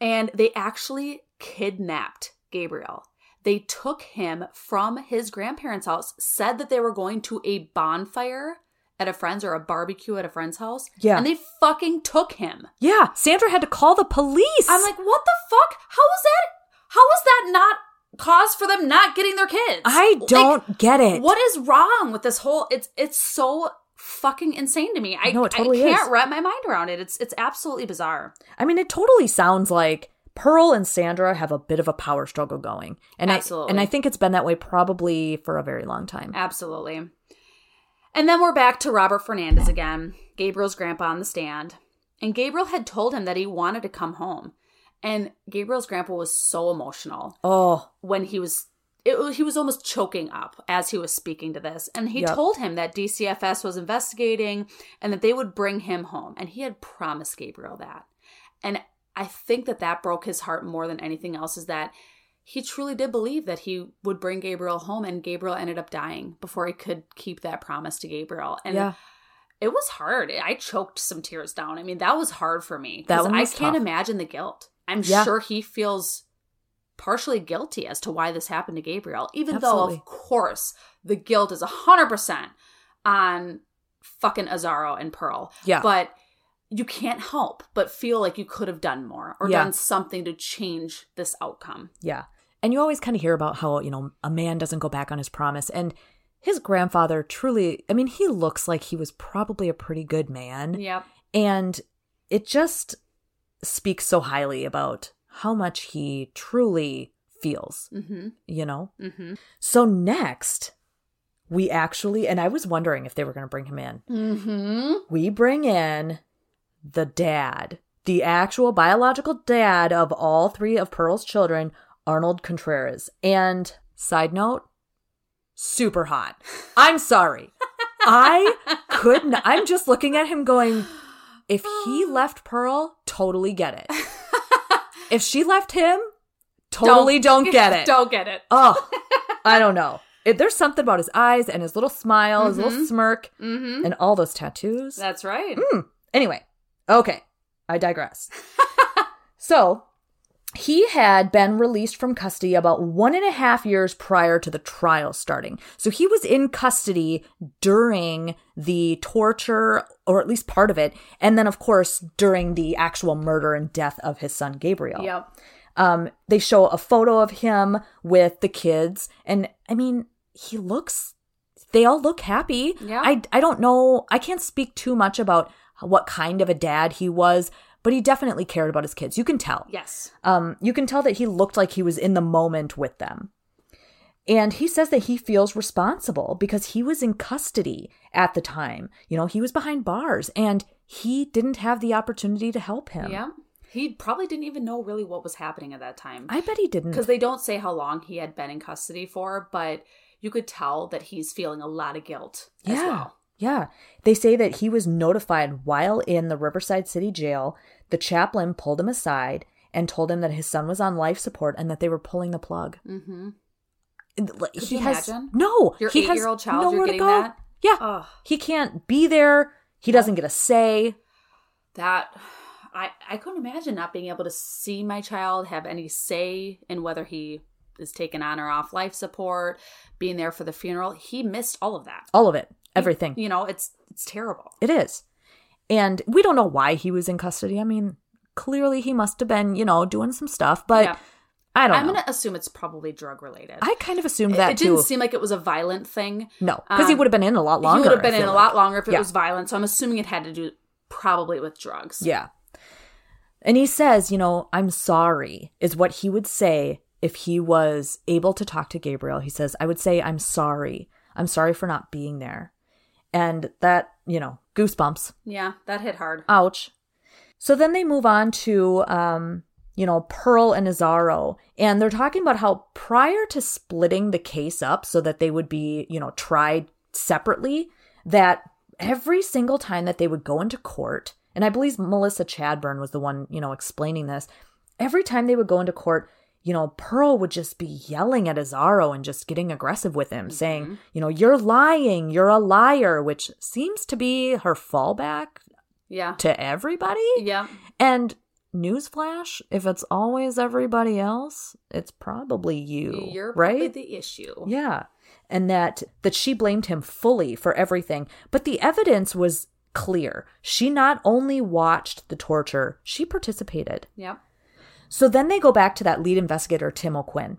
And they actually kidnapped Gabriel. They took him from his grandparents' house, said that they were going to a bonfire at a friend's or a barbecue at a friend's house. Yeah. And they fucking took him. Yeah. Sandra had to call the police. I'm like, what the fuck? How is that? How is that not cause for them not getting their kids? I don't get it. what is wrong with this whole? It's it's so fucking insane to me. I No, it totally I can't is. wrap my mind around it. It's it's absolutely bizarre. I mean, it totally sounds like Pearl and Sandra have a bit of a power struggle going, and Absolutely. I and I think it's been that way probably for a very long time. Absolutely. And then we're back to Robert Fernandez again, Gabriel's grandpa on the stand. And Gabriel had told him that he wanted to come home. And Gabriel's grandpa was so emotional Oh, when he was he was almost choking up as he was speaking to this and he Yep. told him that DCFS was investigating and that they would bring him home and he had promised Gabriel that and I think that that broke his heart more than anything else is that he truly did believe that he would bring Gabriel home and Gabriel ended up dying before he could keep that promise to Gabriel and yeah. it was hard I choked some tears down I mean that was hard for me That 'cause one I can't tough. imagine the guilt I'm Yeah. sure he feels partially guilty as to why this happened to Gabriel, even though, of course, the guilt is 100% on fucking Isauro and Pearl. Yeah. But you can't help but feel like you could have done more or Yeah. done something to change this outcome. Yeah. And you always kind of hear about how, you know, a man doesn't go back on his promise. And his grandfather truly, I mean, he looks like he was probably a pretty good man. Yep. And it just speaks so highly about how much he truly feels, Mm-hmm. you know? Mm-hmm. So next, we actually, and I was wondering if they were going to bring him in. Mm-hmm. We bring in the dad, the actual biological dad of all three of Pearl's children, Arnold Contreras. And side note, super hot. I'm sorry. I could not, I'm just looking at him going, if he <sighs> left Pearl, totally get it. If she left him, totally don't, get <laughs> it. don't get it. Oh, <laughs> I don't know. It, there's something about his eyes and his little smile, his little smirk, Mm-hmm. and all those tattoos. That's right. Anyway, okay, I digress. so, he had been released from custody about one and a half years prior to the trial starting. So he was in custody during the torture, or at least part of it, and then, of course, during the actual murder and death of his son Gabriel. Yep. Um, they show a photo of him with the kids, and I mean, he looks. They all look happy. Yeah. I I don't know. I can't speak too much about what kind of a dad he was, but he definitely cared about his kids. You can tell. Yes. Um, you can tell that he looked like he was in the moment with them. And he says that he feels responsible because he was in custody at the time. You know, he was behind bars and he didn't have the opportunity to help him. Yeah. He probably didn't even know really what was happening at that time. I bet he didn't. Because they don't say how long he had been in custody for, but you could tell that he's feeling a lot of guilt as Yeah. well. Yeah. They say that he was notified while in the Riverside City Jail. The chaplain pulled him aside and told him that his son was on life support and that they were pulling the plug. Mm-hmm. He you has imagine? no. Your he has eight-year-old child, you're to getting go. that? Yeah, Ugh. he can't be there. He doesn't get a say. That I I couldn't imagine not being able to see my child have any say in whether he is taken on or off life support, being there for the funeral. He missed all of that. All of it, everything. You know, it's it's terrible. It is. And we don't know why he was in custody. I mean, clearly he must have been, you know, doing some stuff, but Yeah. I don't I'm know. gonna assume it's probably drug related. I kind of assumed it, that it didn't too. seem like it was a violent thing. no, because he um, would have been in a lot longer. he would have been in a lot longer if it Yeah. was violent. So I'm assuming it had to do probably with drugs. Yeah. And he says, you know, I'm sorry, is what he would say if he was able to talk to Gabriel. He says, I would say, I'm sorry. I'm sorry for not being there. And that, you know, goosebumps. Yeah, that hit hard. Ouch. So then they move on to, um, you know, Pearl and Isauro. And they're talking about how prior to splitting the case up so that they would be, you know, tried separately, that every single time that they would go into court, and I believe Melissa Chadburn was the one, you know, explaining this, every time they would go into court, you know, Pearl would just be yelling at Isauro and just getting aggressive with him, saying, mm-hmm. you know, you're lying, you're a liar, which seems to be her fallback Yeah. to everybody. Yeah. And newsflash, if it's always everybody else, it's probably you, You're right? probably the issue. yeah. And that that she blamed him fully for everything, but the evidence was clear. She not only watched the torture, she participated. Yep. So then they go back to that lead investigator, Tim O'Quinn,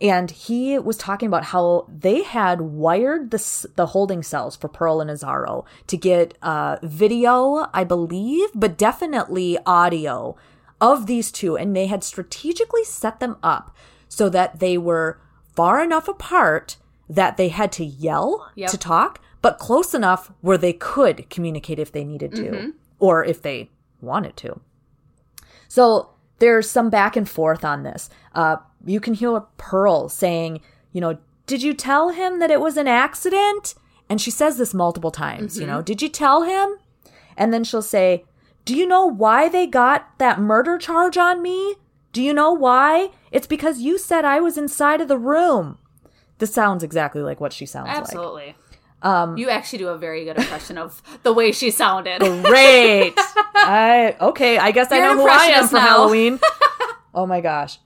and he was talking about how they had wired the the holding cells for Pearl and Isauro to get uh, video, I believe, but definitely audio of these two, and they had strategically set them up so that they were far enough apart that they had to yell Yep. to talk, but close enough where they could communicate if they needed to, or if they wanted to. So there's some back and forth on this. Uh, you can hear Pearl saying, you know, did you tell him that it was an accident? And she says this multiple times, you know, did you tell him? And then she'll say, do you know why they got that murder charge on me? Do you know why? It's because you said I was inside of the room. This sounds exactly like what she sounds like. Absolutely. Um, you actually do a very good impression of the way she sounded. Great. <laughs> I okay, I guess I know who I am for now. Halloween. <laughs> oh my gosh.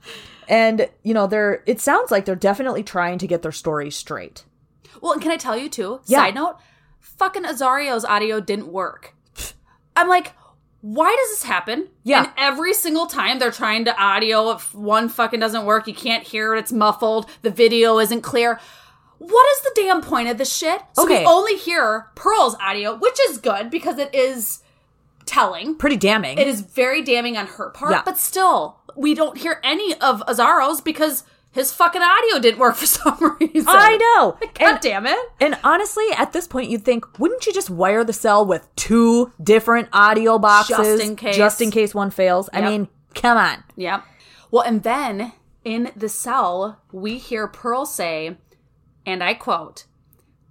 And you know, they're it sounds like they're definitely trying to get their story straight. Well, and can I tell you too? Yeah. Side note, fucking Isauro's audio didn't work. I'm like, why does this happen? Yeah. And every single time they're trying to audio, if one fucking doesn't work, you can't hear it, it's muffled, the video isn't clear. What is the damn point of this shit? So Okay. we only hear Pearl's audio, which is good because it is telling. Pretty damning. It is very damning on her part, Yeah. but still, we don't hear any of Isauro's because his fucking audio didn't work <laughs> for some reason. I know. God And, damn it. and honestly, at this point you'd think, wouldn't you just wire the cell with two different audio boxes Just in case. just in case one fails? I mean, come on. Yep. Well, and then in the cell, we hear Pearl say, and I quote,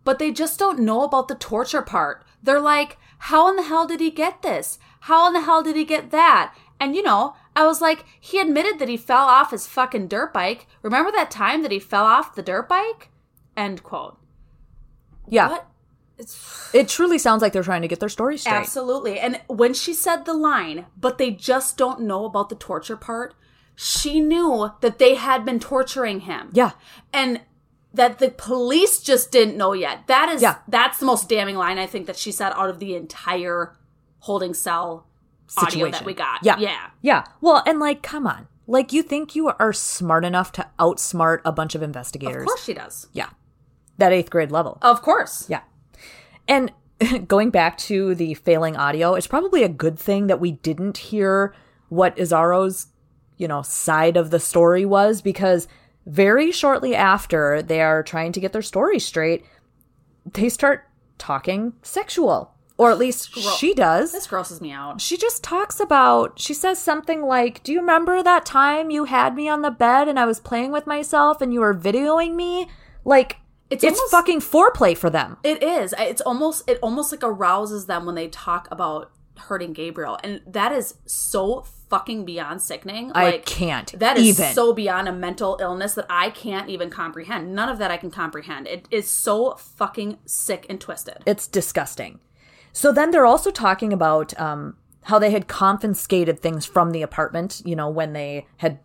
but they just don't know about the torture part. They're like, how in the hell did he get this? How in the hell did he get that? And you know, I was like, he admitted that he fell off his fucking dirt bike. Remember that time that he fell off the dirt bike? End quote. Yeah. What? It's <sighs> It truly sounds like they're trying to get their story straight. Absolutely. And when she said the line, but they just don't know about the torture part, she knew that they had been torturing him. Yeah. And that the police just didn't know yet. That is Yeah. that's the most damning line I think that she said out of the entire holding cell audio that we got. Yeah. Yeah. Yeah. Well, and like, come on. Like, you think you are smart enough to outsmart a bunch of investigators? Of course she does. Yeah. That eighth grade level. Of course. Yeah. And <laughs> going back to the failing audio, it's probably a good thing that we didn't hear what Isauro's, you know, side of the story was because very shortly after they are trying to get their story straight, they start talking sexual. Or at least Gross. she does. This grosses me out. She just talks about, she says something like, Do you remember that time you had me on the bed and I was playing with myself and you were videoing me? Like, It's it's, almost- fucking foreplay for them. It is. It's almost it almost like arouses them when they talk about hurting Gabriel. And that is so fucking beyond sickening. I Like can't That is even. so beyond a mental illness that I can't even comprehend. None of that I can comprehend. It is so fucking sick and twisted. It's disgusting. So then they're also talking about um, how they had confiscated things from the apartment, you know, when they had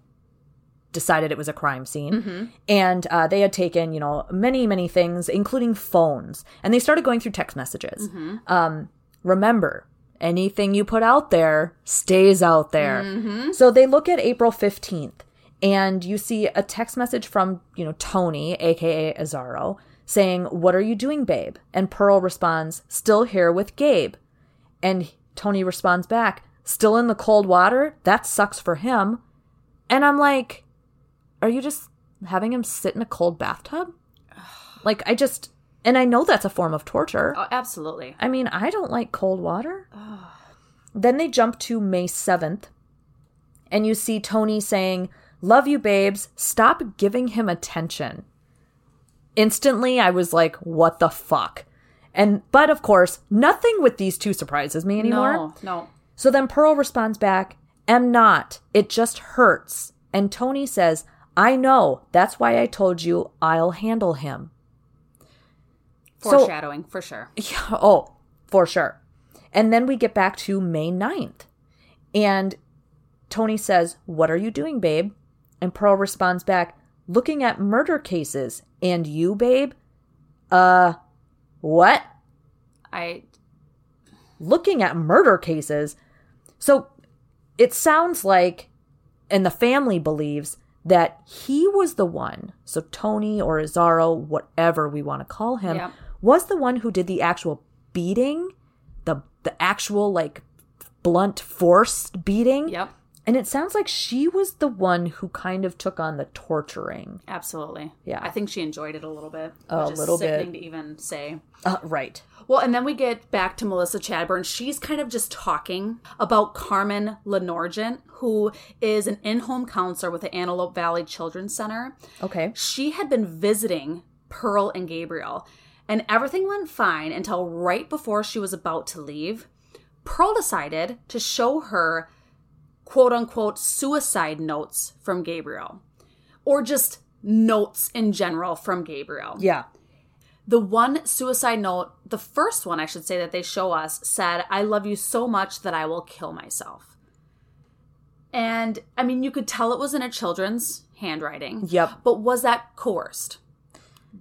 decided it was a crime scene. And uh, they had taken, you know, many, many things, including phones. And they started going through text messages. Um, remember, anything you put out there stays out there. Mm-hmm. So they look at April 15th and you see a text message from, you know, Tony, aka Isauro, saying, What are you doing, babe? And Pearl responds, Still here with Gabe. And Tony responds back, Still in the cold water? That sucks for him. And I'm like, Are you just having him sit in a cold bathtub? <sighs> Like, I just, and I know that's a form of torture. Oh, absolutely. I mean, I don't like cold water. Then they jump to May 7th, and you see Tony saying, Love you, babes. Stop giving him attention. Instantly, I was like, What the fuck? And, but of course, nothing with these two surprises me anymore. No, no. So then Pearl responds back, Am not. It just hurts. And Tony says, I know. That's why I told you I'll handle him. So- Foreshadowing for sure. <laughs> Yeah, oh, for sure. And then we get back to May 9th. And Tony says, What are you doing, babe? And Pearl responds back, Looking at murder cases. And you, babe? Uh, what? I Looking at murder cases? So it sounds like, and the family believes, that he was the one, so Tony or Isauro, whatever we want to call him, Yep. was the one who did the actual beating, the actual like blunt force beating. yep, And it sounds like she was the one who kind of took on the torturing. absolutely. Yeah. I think she enjoyed it a little bit. A little bit. to even say. Uh, right. Well, and then we get back to Melissa Chadburn. She's kind of just talking about Carmen Lenorgent, who is an in home counselor with the Antelope Valley Children's Center. Okay. She had been visiting Pearl and Gabriel, and everything went fine until right before she was about to leave. Pearl decided to show her quote unquote suicide notes from Gabriel, or just notes in general from Gabriel. Yeah. The one suicide note, the first one I should say that they show us, said, I love you so much that I will kill myself. And I mean, you could tell it was in a children's handwriting. Yep. But was that coerced?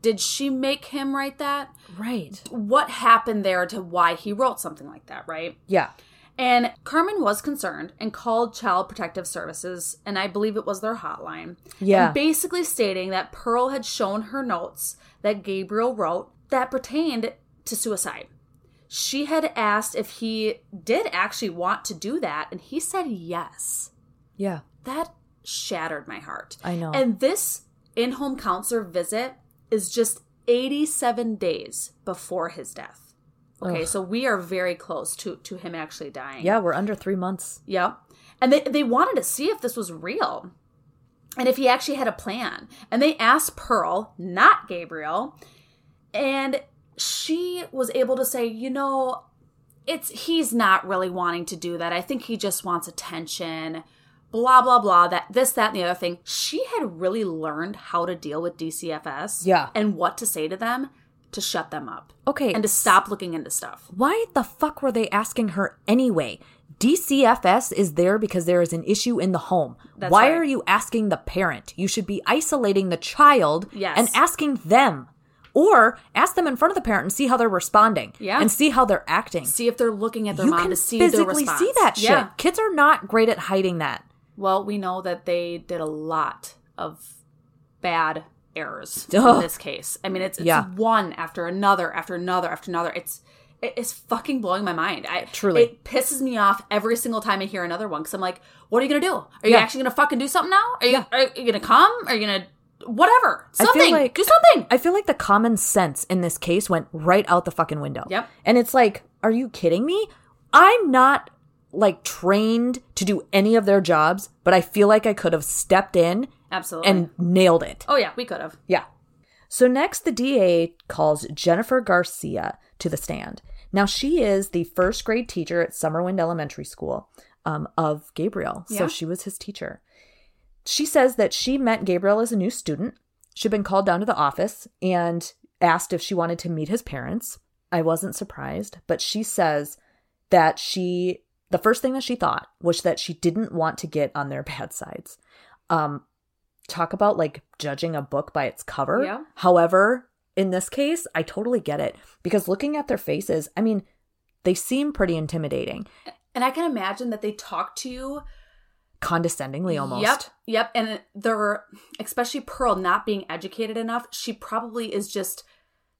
Did she make him write that? Right. What happened there to why he wrote something like that, right? Yeah. And Carmen was concerned and called Child Protective Services, and I believe it was their hotline. Yeah. And basically stating that Pearl had shown her notes that Gabriel wrote that pertained to suicide. She had asked if he did actually want to do that, and he said yes. Yeah. That shattered my heart. I know. And this in home counselor visit is just 87 days before his death. Okay, Ugh. so we are very close to, to him actually dying. Yeah, we're under three months. Yep. And they, they wanted to see if this was real and if he actually had a plan. And they asked Pearl, not Gabriel, and she was able to say, you know, it's he's not really wanting to do that. I think he just wants attention. Blah blah blah. That this, that, and the other thing. She had really learned how to deal with DCFS. Yeah. And what to say to them to shut them up. Okay. And to stop looking into stuff. why the fuck were they asking her anyway? DCFS is there because there is an issue in the home. That's Why right. are you asking the parent? You should be isolating the child Yes. and asking them. Or ask them in front of the parent and see how they're responding. Yeah. And see how they're acting. See if they're looking at their you mom can to see physically see that shit. Yeah. Kids are not great at hiding that. Well, we know that they did a lot of bad errors Ugh. <sighs> in this case. I mean, it's, it's Yeah. one after another after another after another. It's it's fucking blowing my mind. I Truly. it pisses me off every single time I hear another one because I'm like, what are you gonna do? Are you Yeah. actually gonna fucking do something now? Are you are you gonna come? Are you gonna whatever something? like- do something. I feel like the common sense in this case went right out the fucking window. Yep. And it's like, are you kidding me? I'm not like trained to do any of their jobs, but I feel like I could have stepped in Absolutely. and nailed it. oh yeah, we could have. Yeah. So next, the DA calls Jennifer Garcia to the stand. Now, she is the first grade teacher at Summerwind Elementary School um, of Gabriel. Yeah. So she was his teacher. She says that she met Gabriel as a new student. She'd been called down to the office and asked if she wanted to meet his parents. I wasn't surprised, but she says that she, the first thing that she thought was that she didn't want to get on their <laughs> bad sides. Um, talk about like judging a book by its cover. Yeah. However, in this case, I totally get it because looking at their faces, I mean, they seem pretty intimidating, And I can imagine that they talk to you condescendingly almost. Yep, yep. And they're especially Pearl not being educated enough. She probably is just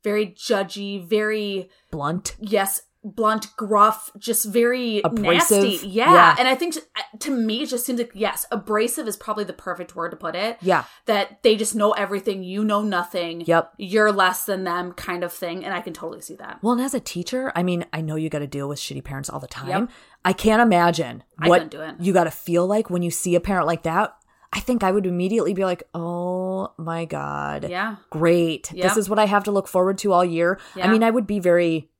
very judgy, very Blunt. yes, blunt, gruff, just very Abrasive. nasty. Yeah. Yeah. and I think uh, to me it just seems like yes, abrasive is probably the perfect word to put it. Yeah. That they just know everything, you know nothing. Yep. You're less than them, kind of thing, and I can totally see that. Well, and as a teacher, I mean, I know you got to deal with shitty parents all the time. Yep. I can't imagine what do it. you got to feel like when you see a parent like that. I think I would immediately be like, "Oh my god, Yeah, great! Yep. This is what I have to look forward to all year." I mean, I would be very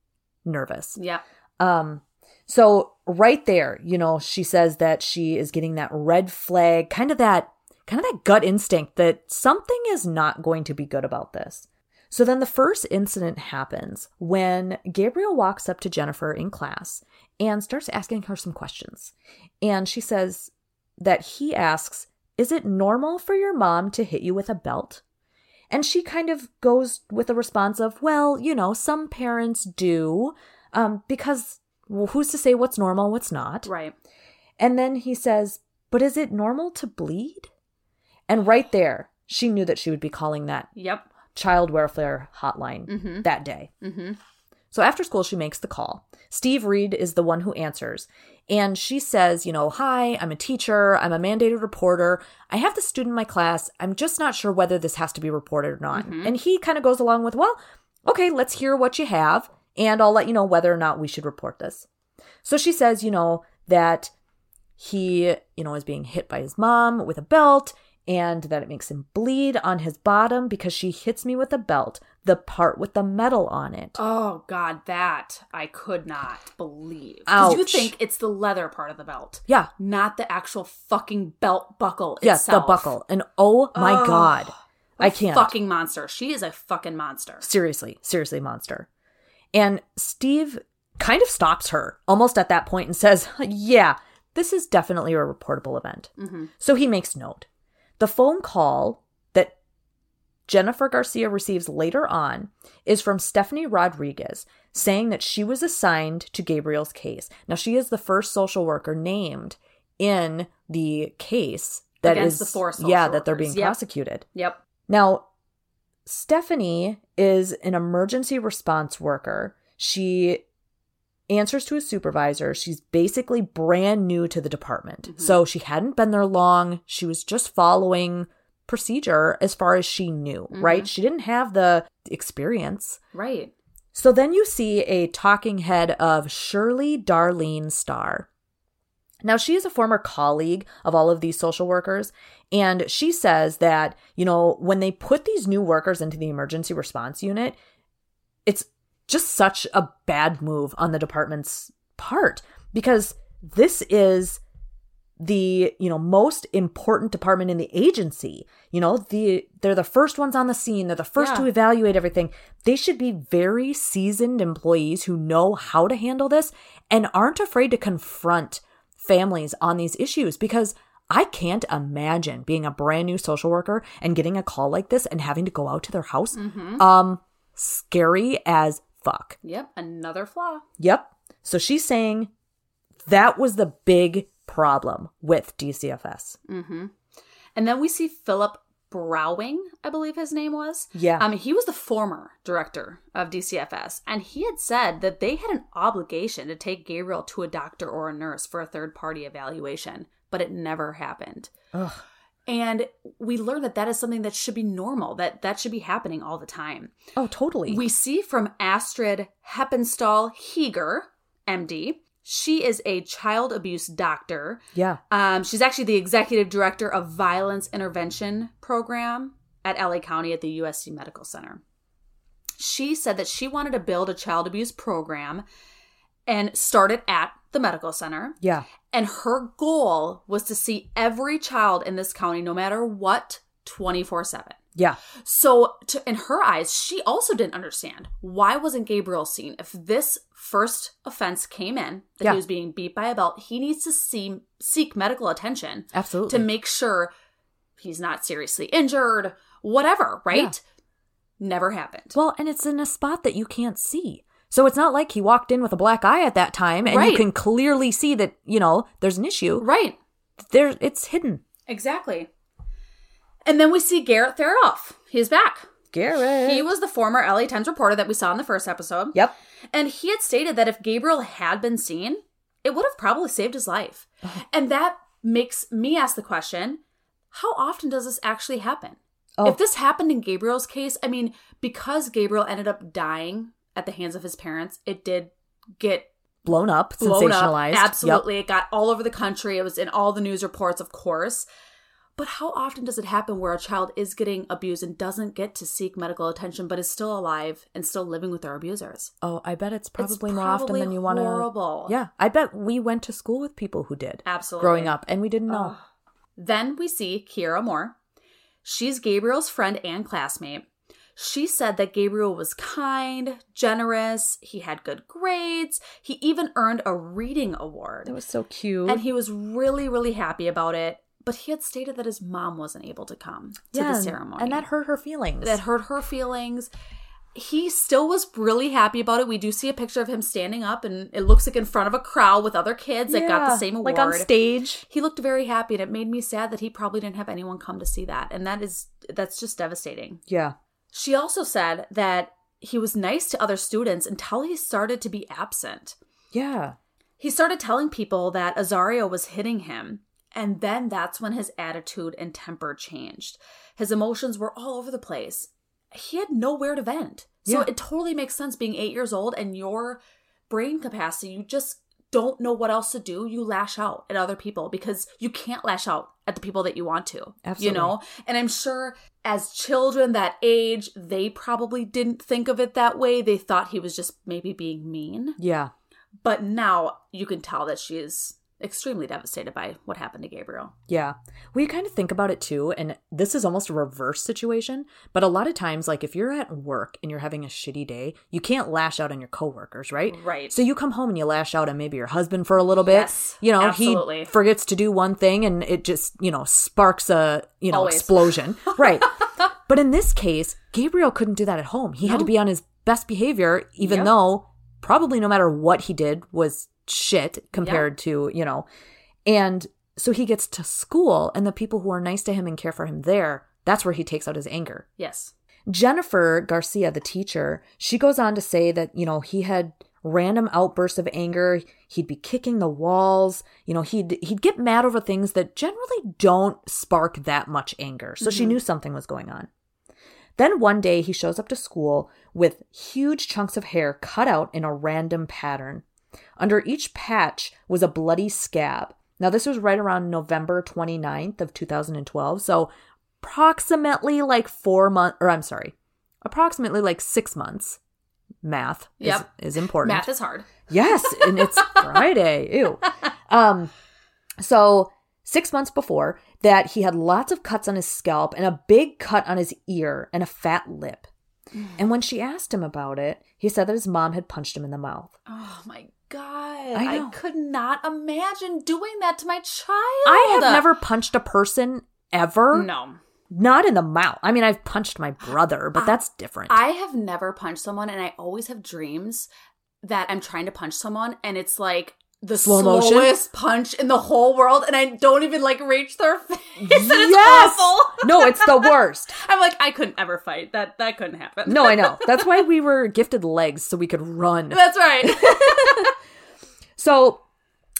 nervous. yeah, Um, so right there, you know, she says that she is getting that red flag, kind of that, kind of that gut instinct that something is not going to be good about this. So then the first incident happens when Gabriel walks up to Jennifer in class and starts asking her some questions. And she says that he asks, Is it normal for your mom to hit you with a belt? And she kind of goes with a response of, Well, you know, some parents do, um, because well, who's to say what's normal, what's not? right. And then he says, But is it normal to bleed? And right there, she knew that she would be calling that Yep. child welfare hotline Mhm. that day. Mm-hmm. So after school, she makes the call. Steve Reed is the one who answers. And she says, you know, hi, I'm a teacher. I'm a mandated reporter. I have the student in my class. I'm just not sure whether this has to be reported or not. Mm-hmm. And he kind of goes along with, well, okay, let's hear what you have. And I'll let you know whether or not we should report this. So she says, you know, that he, you know, is being hit by his mom with a belt and that it makes him bleed on his bottom because she hits me with a belt, the part with the metal on it. Oh God, that I could not believe. Because you think it's the leather part of the belt, Yeah, not the actual fucking belt buckle yes, the buckle. And oh my Ugh. god, I can't. Fucking monster. She is a fucking monster. Seriously, seriously, monster. And Steve kind of stops her almost at that point and says, <laughs> Yeah, this is definitely a reportable event. hmm So he makes note. The phone call that Jennifer Garcia receives later on is from Stephanie Rodriguez saying that she was assigned to Gabriel's case. Now, she is the first social worker named in the case that is Against the four yeah, that they're being Yep. prosecuted. Yep. Now, Stephanie is an emergency response worker. She answers to a supervisor. She's basically brand new to the department. Mhm. So she hadn't been there long. She was just following procedure as far as she knew, right? She didn't have the experience. Right. So then you see a talking head of Shirley Darlene Starr. Now, she is a former colleague of all of these social workers, and she says that, you know, when they put these new workers into the emergency response unit, it's just such a bad move on the department's part because this is the you know most important department in the agency you know the they're the first ones on the scene they're the first Yeah. to evaluate everything they should be very seasoned employees who know how to handle this and aren't afraid to confront families on these issues because I can't imagine being a brand new social worker and getting a call like this and having to go out to their house. Um scary as fuck. Yep, another flaw. Yep. So she's saying that was the big problem with DCFS. And then we see Philip Browning, I believe his name was. Yeah. Um, he was the former director of DCFS, and he had said that they had an obligation to take Gabriel to a doctor or a nurse for a third party evaluation, but it never happened. Ugh. And we learned that that is something that should be normal, that that should be happening all the time. Oh, totally. We see from Astrid Heppenstall Heger, MD. She is a child abuse doctor. yeah. Um, she's actually the executive director of Violence Intervention Program at LA County at the USC Medical Center. She said that she wanted to build a child abuse program and start it at the medical center. Yeah. And her goal was to see every child in this county, no matter what, 24 7. Yeah. So, to, in her eyes, she also didn't understand why wasn't Gabriel seen. If this first offense came in that Yeah. he was being beat by a belt, he needs to see, seek medical attention Absolutely. to make sure he's not seriously injured, whatever. Right? Never happened. Well, and it's in a spot that you can't see. So it's not like he walked in with a black eye at that time and Right. you can clearly see that, you know, there's an issue. right? There it's hidden. Exactly. And then we see Garrett Therolf. He's back. Garrett. He was the former LA Times reporter that we saw in the first episode. Yep. And he had stated that if Gabriel had been seen, it would have probably saved his life. And that makes me ask the question how often does this actually happen? Oh. If this happened in Gabriel's case, I mean, because Gabriel ended up dying at the hands of his parents, it did get Blown up, blown up. sensationalized. Yep. Absolutely. It got all over the country. It was in all the news reports, of course. But how often does it happen where a child is getting abused and doesn't get to seek medical attention, but is still alive and still living with their abusers? Oh, I bet it's probably It's more often than you want to. horrible. Yeah, I bet we went to school with people who did Absolutely. growing up, and we didn't know. Then we see Kiera Moore. She's Gabriel's friend and classmate. She said that Gabriel was kind, generous, he had good grades, he even earned a reading award. That was so cute. And he was really, really happy about it. But he had stated that his mom wasn't able to come to yeah, the ceremony. and that hurt her feelings. that hurt her feelings. He still was really happy about it. We do see a picture of him standing up, and it looks like in front of a crowd with other kids that got the same award. like on stage. He looked very happy, and it made me sad that he probably didn't have anyone come to see that. And that is that's just devastating. Yeah. She also said that he was nice to other students until he started to be absent. Yeah. He started telling people that Isauro was hitting him, and then that's when his attitude and temper changed. His emotions were all over the place. He had nowhere to vent. So Yeah. it totally makes sense being eight years old and your brain capacity, you just don't know what else to do. You lash out at other people because you can't lash out at the people that you want to. Absolutely. You know? And I'm sure as children that age, they probably didn't think of it that way. They thought he was just maybe being mean. Yeah. But now you can tell that she is extremely devastated by what happened to Gabriel. Yeah. We kind of think about it too, and this is almost a reverse situation. But a lot of times, like if you're at work and you're having a shitty day, you can't lash out on your coworkers, right? Right. So you come home and you lash out on maybe your husband for a little bit. Yes, you know, absolutely. he forgets to do one thing and it just, you know, sparks a, you know, Always. explosion. <laughs> right. But in this case, Gabriel couldn't do that at home. He had to be on his best behavior, even Yep. though probably no matter what he did was shit compared to, you know, and so he gets to school and the people who are nice to him and care for him there, that's where he takes out his anger. Yes. Jennifer Garcia, the teacher, she goes on to say that, you know, he had random outbursts of anger. He'd be kicking the walls. You know, he'd he'd get mad over things that generally don't spark that much anger. So she mm-hmm. knew something was going on. Then one day he shows up to school with huge chunks of hair cut out in a random pattern. Under each patch was a bloody scab. Now this was right around November 29th of 2012. So approximately like 4 months or I'm sorry. Approximately like 6 months. Math is, is important. Math is hard. Yes, and it's <laughs> Friday. Ew. Um, so six months before that he had lots of cuts on his scalp and a big cut on his ear and a fat lip. And when she asked him about it, he said that his mom had punched him in the mouth. Oh my god. I I, could not imagine doing that to my child. I have never punched a person ever. No. Not in the mouth. I mean, I've punched my brother, but that's different. I have never punched someone and I always have dreams that I'm trying to punch someone and it's like the Slow motion? slowest punch in the whole world and I don't even like reach their <laughs> face it's Yes! awful. no, it's the worst. <laughs> I'm like, I couldn't ever fight. That that couldn't happen. No, I know. <laughs> That's why we were gifted legs so we could run. That's right. So,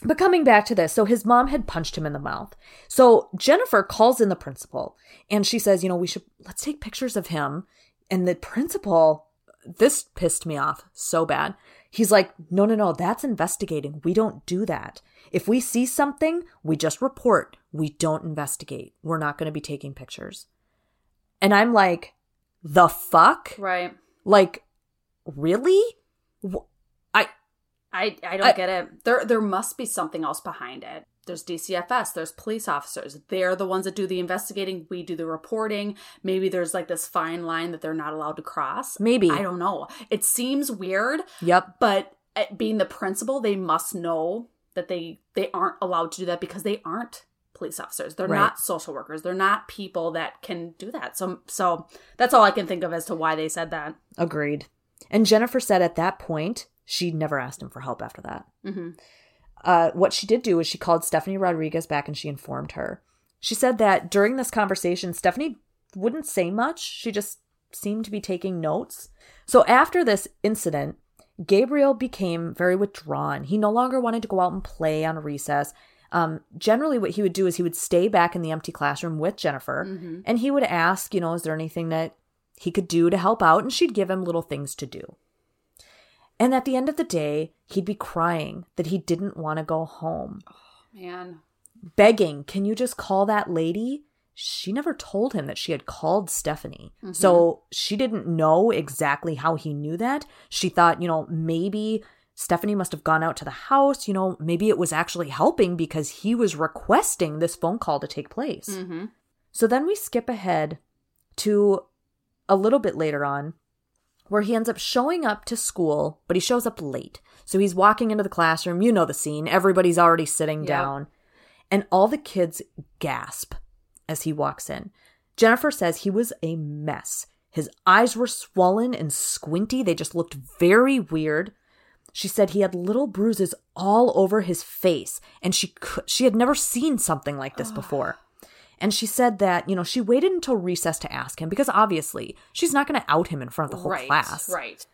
but coming back to this, so his mom had punched him in the mouth. So Jennifer calls in the principal and she says, you know, we should, let's take pictures of him. And the principal, this pissed me off so bad. He's like, no, no, no, that's investigating. We don't do that. If we see something, we just report. We don't investigate. We're not going to be taking pictures. And I'm like, the fuck? right. Like, really? I, I I don't I- get it. There there must be something else behind it. There's DCFS, there's police officers. They're the ones that do the investigating, we do the reporting. Maybe there's like this fine line that they're not allowed to cross. maybe. I don't know. It seems weird, Yep. but uh, being the principal, they must know that they they aren't allowed to do that because they aren't police officers. They're Right. not social workers. They're not people that can do that. So so that's all I can think of as to why they said that. Agreed. And Jennifer said at that point, she never asked him for help after that. hmm Uh, what she did do is she called Stephanie Rodriguez back and she informed her. She said that during this conversation, Stephanie wouldn't say much. She just seemed to be taking notes. So after this incident, Gabriel became very withdrawn. He no longer wanted to go out and play on recess. Um, generally, what he would do is he would stay back in the empty classroom with Jennifer hmm and he would ask, you know, is there anything that he could do to help out? And she'd give him little things to do. And at the end of the day, he'd be crying that he didn't want to go home, Oh, Man. begging, Can you just call that lady? She never told him that she had called Stephanie. So she didn't know exactly how he knew that. She thought, you know, maybe Stephanie must have gone out to the house. You know, maybe it was actually helping because he was requesting this phone call to take place. hmm So then we skip ahead to a little bit later on where he ends up showing up to school, but he shows up late. So he's walking into the classroom. You know the scene. Everybody's already sitting Yep. down. And all the kids gasp as he walks in. Jennifer says he was a mess. His eyes were swollen and squinty. They just looked very weird. She said he had little bruises all over his face, and she cou- she had never seen something like this before. And she said that, you know, she waited until recess to ask him because obviously she's not going to out him in front of the whole right. class. Right.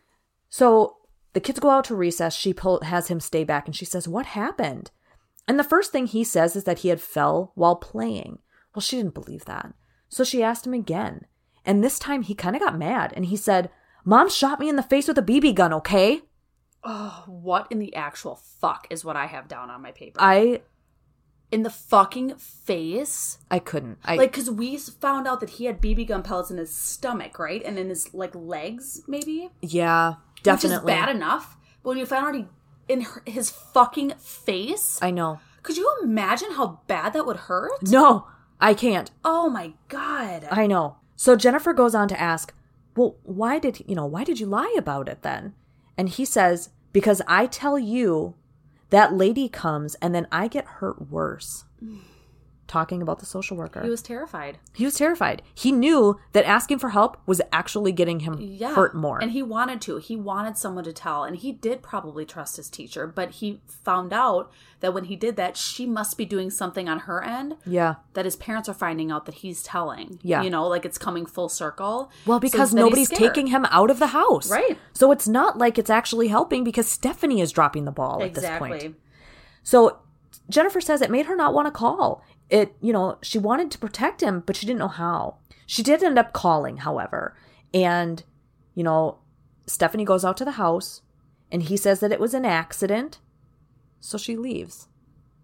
So the kids go out to recess. She pull, has him stay back and she says, What happened? And the first thing he says is that he had fell while playing. Well, she didn't believe that. So she asked him again. And this time he kind of got mad and he said, Mom shot me in the face with a BB gun, okay? Oh, what in the actual fuck is what I have down on my paper? I in the fucking face? I couldn't. I like, because we found out that he had BB gun pellets in his stomach, right? And in his, like, legs, maybe? yeah, definitely. Which is bad enough. But when you found out he, in her, his fucking face, I know. could you imagine how bad that would hurt? No, I can't. Oh my god. I know. So Jennifer goes on to ask, "Well, why did you know? Why did you lie about it then?" And he says, "Because I tell you, that lady comes, and then I get hurt worse." Talking about the social worker, he was terrified. he was terrified. He knew that asking for help was actually getting him Yeah. hurt more. And he wanted to. He wanted someone to tell. And he did probably trust his teacher, but he found out that when he did that, she must be doing something on her end yeah. that his parents are finding out that he's telling. Yeah. You know, like it's coming full circle. Well, because he's nobody's taking him out of the house. Right. So it's not like it's actually helping because Stephanie is dropping the ball at this point. So Jennifer says it made her not want to call. It, you know, she wanted to protect him, but she didn't know how. She did end up calling, however. And, you know, Stephanie goes out to the house and he says that it was an accident. So she leaves.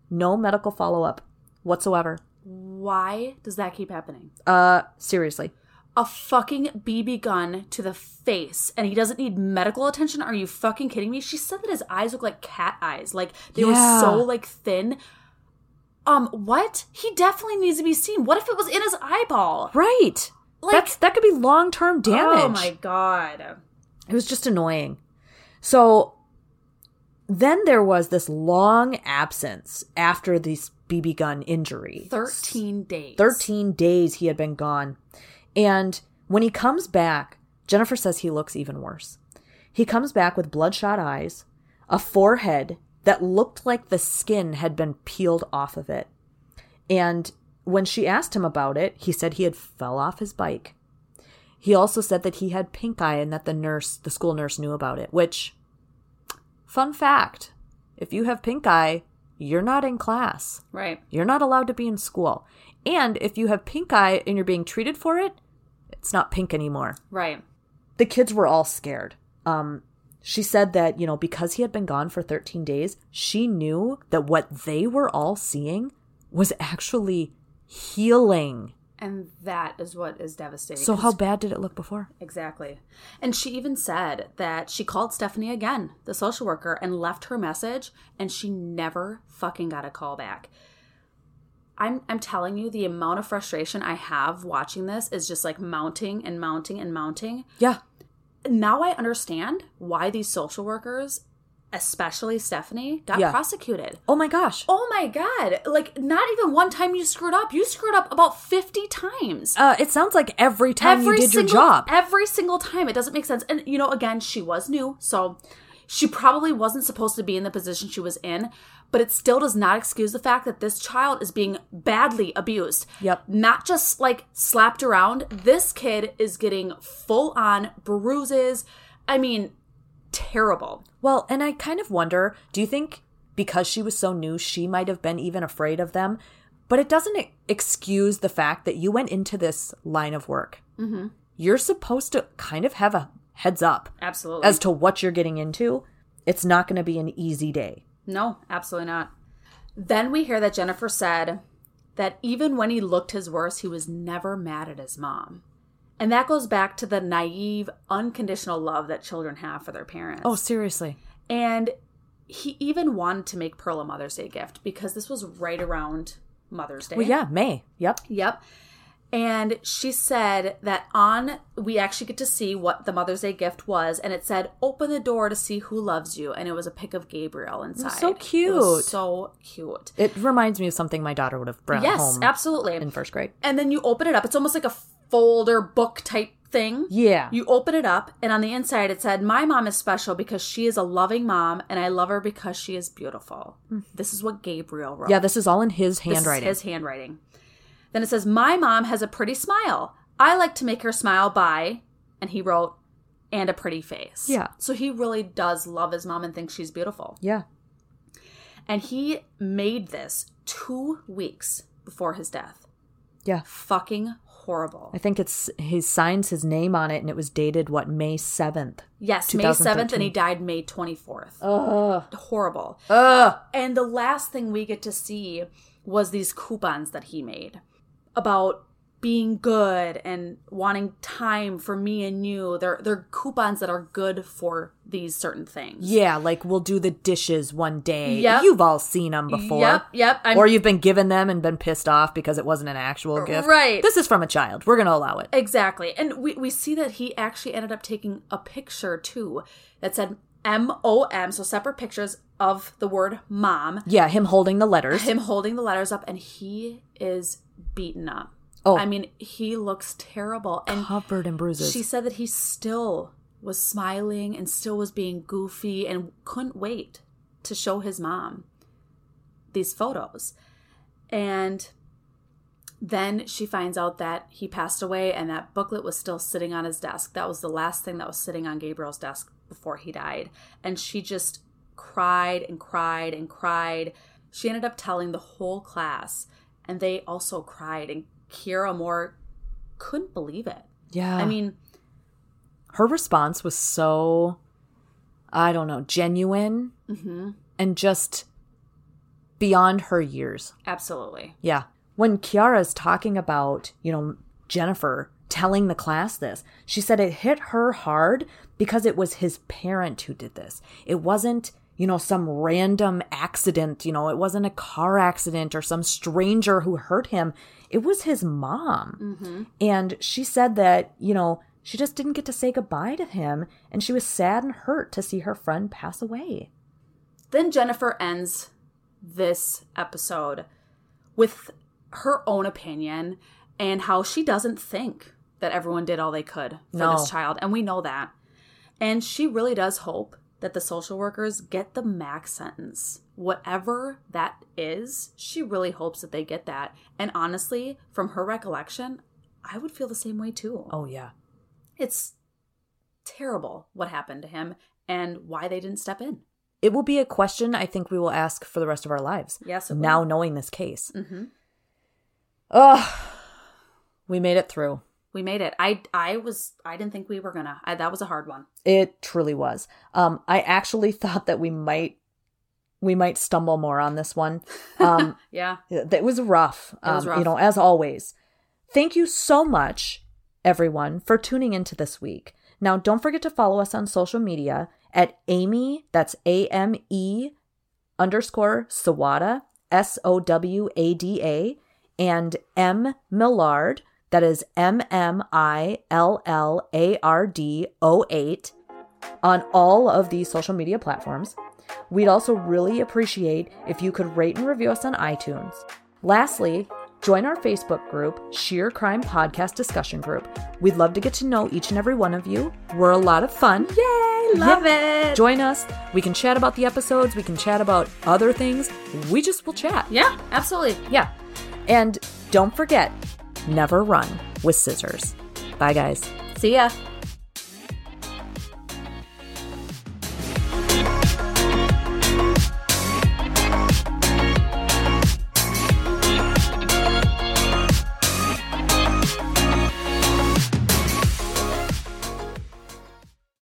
No medical follow up whatsoever. Why does that keep happening? Uh, seriously. A fucking BB gun to the face, and he doesn't need medical attention? Are you fucking kidding me? She said that his eyes look like cat eyes. Like they Yeah. were so like thin. Um, what? He definitely needs to be seen. What if it was in his eyeball? Right. Like- That's that could be long term damage. Oh my god. It was just annoying. So then there was this long absence after this BB gun injury. 13 days. 13 days he had been gone. And when he comes back, Jennifer says he looks even worse. He comes back with bloodshot eyes, a forehead that looked like the skin had been peeled off of it. And when she asked him about it, he said he had fell off his bike. He also said that he had pink eye and that the nurse, the school nurse knew about it, which fun fact, if you have pink eye, you're not in class. Right. You're not allowed to be in school. And if you have pink eye and you're being treated for it, it's not pink anymore. Right. The kids were all scared. Um, she said that, you know, because he had been gone for 13 days, she knew that what they were all seeing was actually healing. And that is what is devastating. So, how bad did it look before? Exactly. And she even said that she called Stephanie again, the social worker, and left her message, and she never fucking got a call back. I'm I'm telling you, the amount of frustration I have watching this is just like mounting and mounting and mounting. Yeah. Now I understand why these social workers, especially Stephanie, got Yeah. prosecuted. Oh my gosh. Oh my god. Like not even one time you screwed up. You screwed up about 50 times Uh, it sounds like every time you did your single, job. Every single time. It doesn't make sense. And, you know, again, she was new. So she probably wasn't supposed to be in the position she was in. But it still does not excuse the fact that this child is being badly abused. Yep. Not just like slapped around. This kid is getting full on bruises. I mean, terrible. Well, and I kind of wonder do you think because she was so new, she might have been even afraid of them? But it doesn't excuse the fact that you went into this line of work. Mm-hmm. You're supposed to kind of have a heads up Absolutely. as to what you're getting into. It's not going to be an easy day. No, absolutely not. Then we hear that Jennifer said that even when he looked his worst, he was never mad at his mom. And that goes back to the naive, unconditional love that children have for their parents. Oh, seriously. and he even wanted to make Pearl a Mother's Day gift because this was right around Mother's Day. Well, yeah, May. Yep. Yep. And she said that on, we actually get to see what the Mother's Day gift was. And it said, open the door to see who loves you. And it was a pic of Gabriel inside. so cute. so cute. It reminds me of something my daughter would have brought Yes, home Yes, absolutely. in first grade. and then you open it up. It's almost like a folder book type thing. Yeah. You open it up, and on the inside it said, My mom is special because she is a loving mom, and I love her because she is beautiful. Mm-hmm. This is what Gabriel wrote. yeah, this is all in his This is handwriting. his handwriting. Then it says, My mom has a pretty smile. I like to make her smile by, and he wrote, and a pretty face. Yeah. So he really does love his mom and thinks she's beautiful. yeah. And he made this two weeks before his death. Yeah. Fucking horrible. I think it's he signs his name on it and it was dated what May 7th. Yes, May 7th, and he died May 24th. Ugh. Horrible. Ugh. And the last thing we get to see was these coupons that he made about being good and wanting time for me and you. They're they're coupons that are good for these certain things. Yeah, like we'll do the dishes one day. Yep. You've all seen them before. Yep, yep. I'm, Or you've been given them and been pissed off because it wasn't an actual uh, gift. Right. This is from a child. We're going to allow it. exactly. And we, we see that he actually ended up taking a picture too that said M O M, so separate pictures of the word mom, Yeah, him holding the letters. him holding the letters up, and he is beaten up. Oh. I mean, he looks terrible. And covered in bruises. She said that he still was smiling and still was being goofy and couldn't wait to show his mom these photos. And then she finds out that he passed away and that booklet was still sitting on his desk. That was the last thing that was sitting on Gabriel's desk before he died. And she just cried and cried and cried. She ended up telling the whole class, and they also cried. And Kira Moore couldn't believe it. yeah. I mean, her response was so, I don't know, genuine mm-hmm. and just beyond her years. absolutely. Yeah. When Kiara's talking about, you know, Jennifer telling the class this, she said it hit her hard because it was his parent who did this. It wasn't, you know, some random accident. You know, it wasn't a car accident or some stranger who hurt him. It was his mom. Mm-hmm. And she said that, you know, she just didn't get to say goodbye to him. And she was sad and hurt to see her friend pass away. Then Jennifer ends this episode with her own opinion and how she doesn't think that everyone did all they could for No. this child. And we know that. And she really does hope that the social workers get the max sentence. Whatever that is, she really hopes that they get that. And honestly, from her recollection, I would feel the same way too. Oh, yeah. It's terrible what happened to him and why they didn't step in. It will be a question I think we will ask for the rest of our lives. Yes. Now knowing this case. Mm-hmm. Ugh. We made it through. We made it. I I was I didn't think we were gonna. I, that was a hard one. It truly was. Um, I actually <laughs> thought that we might we might stumble more on this one. Um, <laughs> Yeah. it was rough. It was um, rough. You know, as always. Thank you so much, everyone, for tuning into this week. Now, don't forget to follow us on social media at Ame. That's A M E underscore Sawada S O W A D A and M Millard. That is M M I L L A R D O 8 on all of these social media platforms. We'd also really appreciate if you could rate and review us on iTunes. Lastly, join our Facebook group, Sheer Crime Podcast Discussion Group. We'd love to get to know each and every one of you. We're a lot of fun. Yay! Love it. Join us. We can chat about the episodes, we can chat about other things. We just will chat. Yeah, absolutely. Yeah. And don't forget, never run with scissors. Bye, guys. See ya.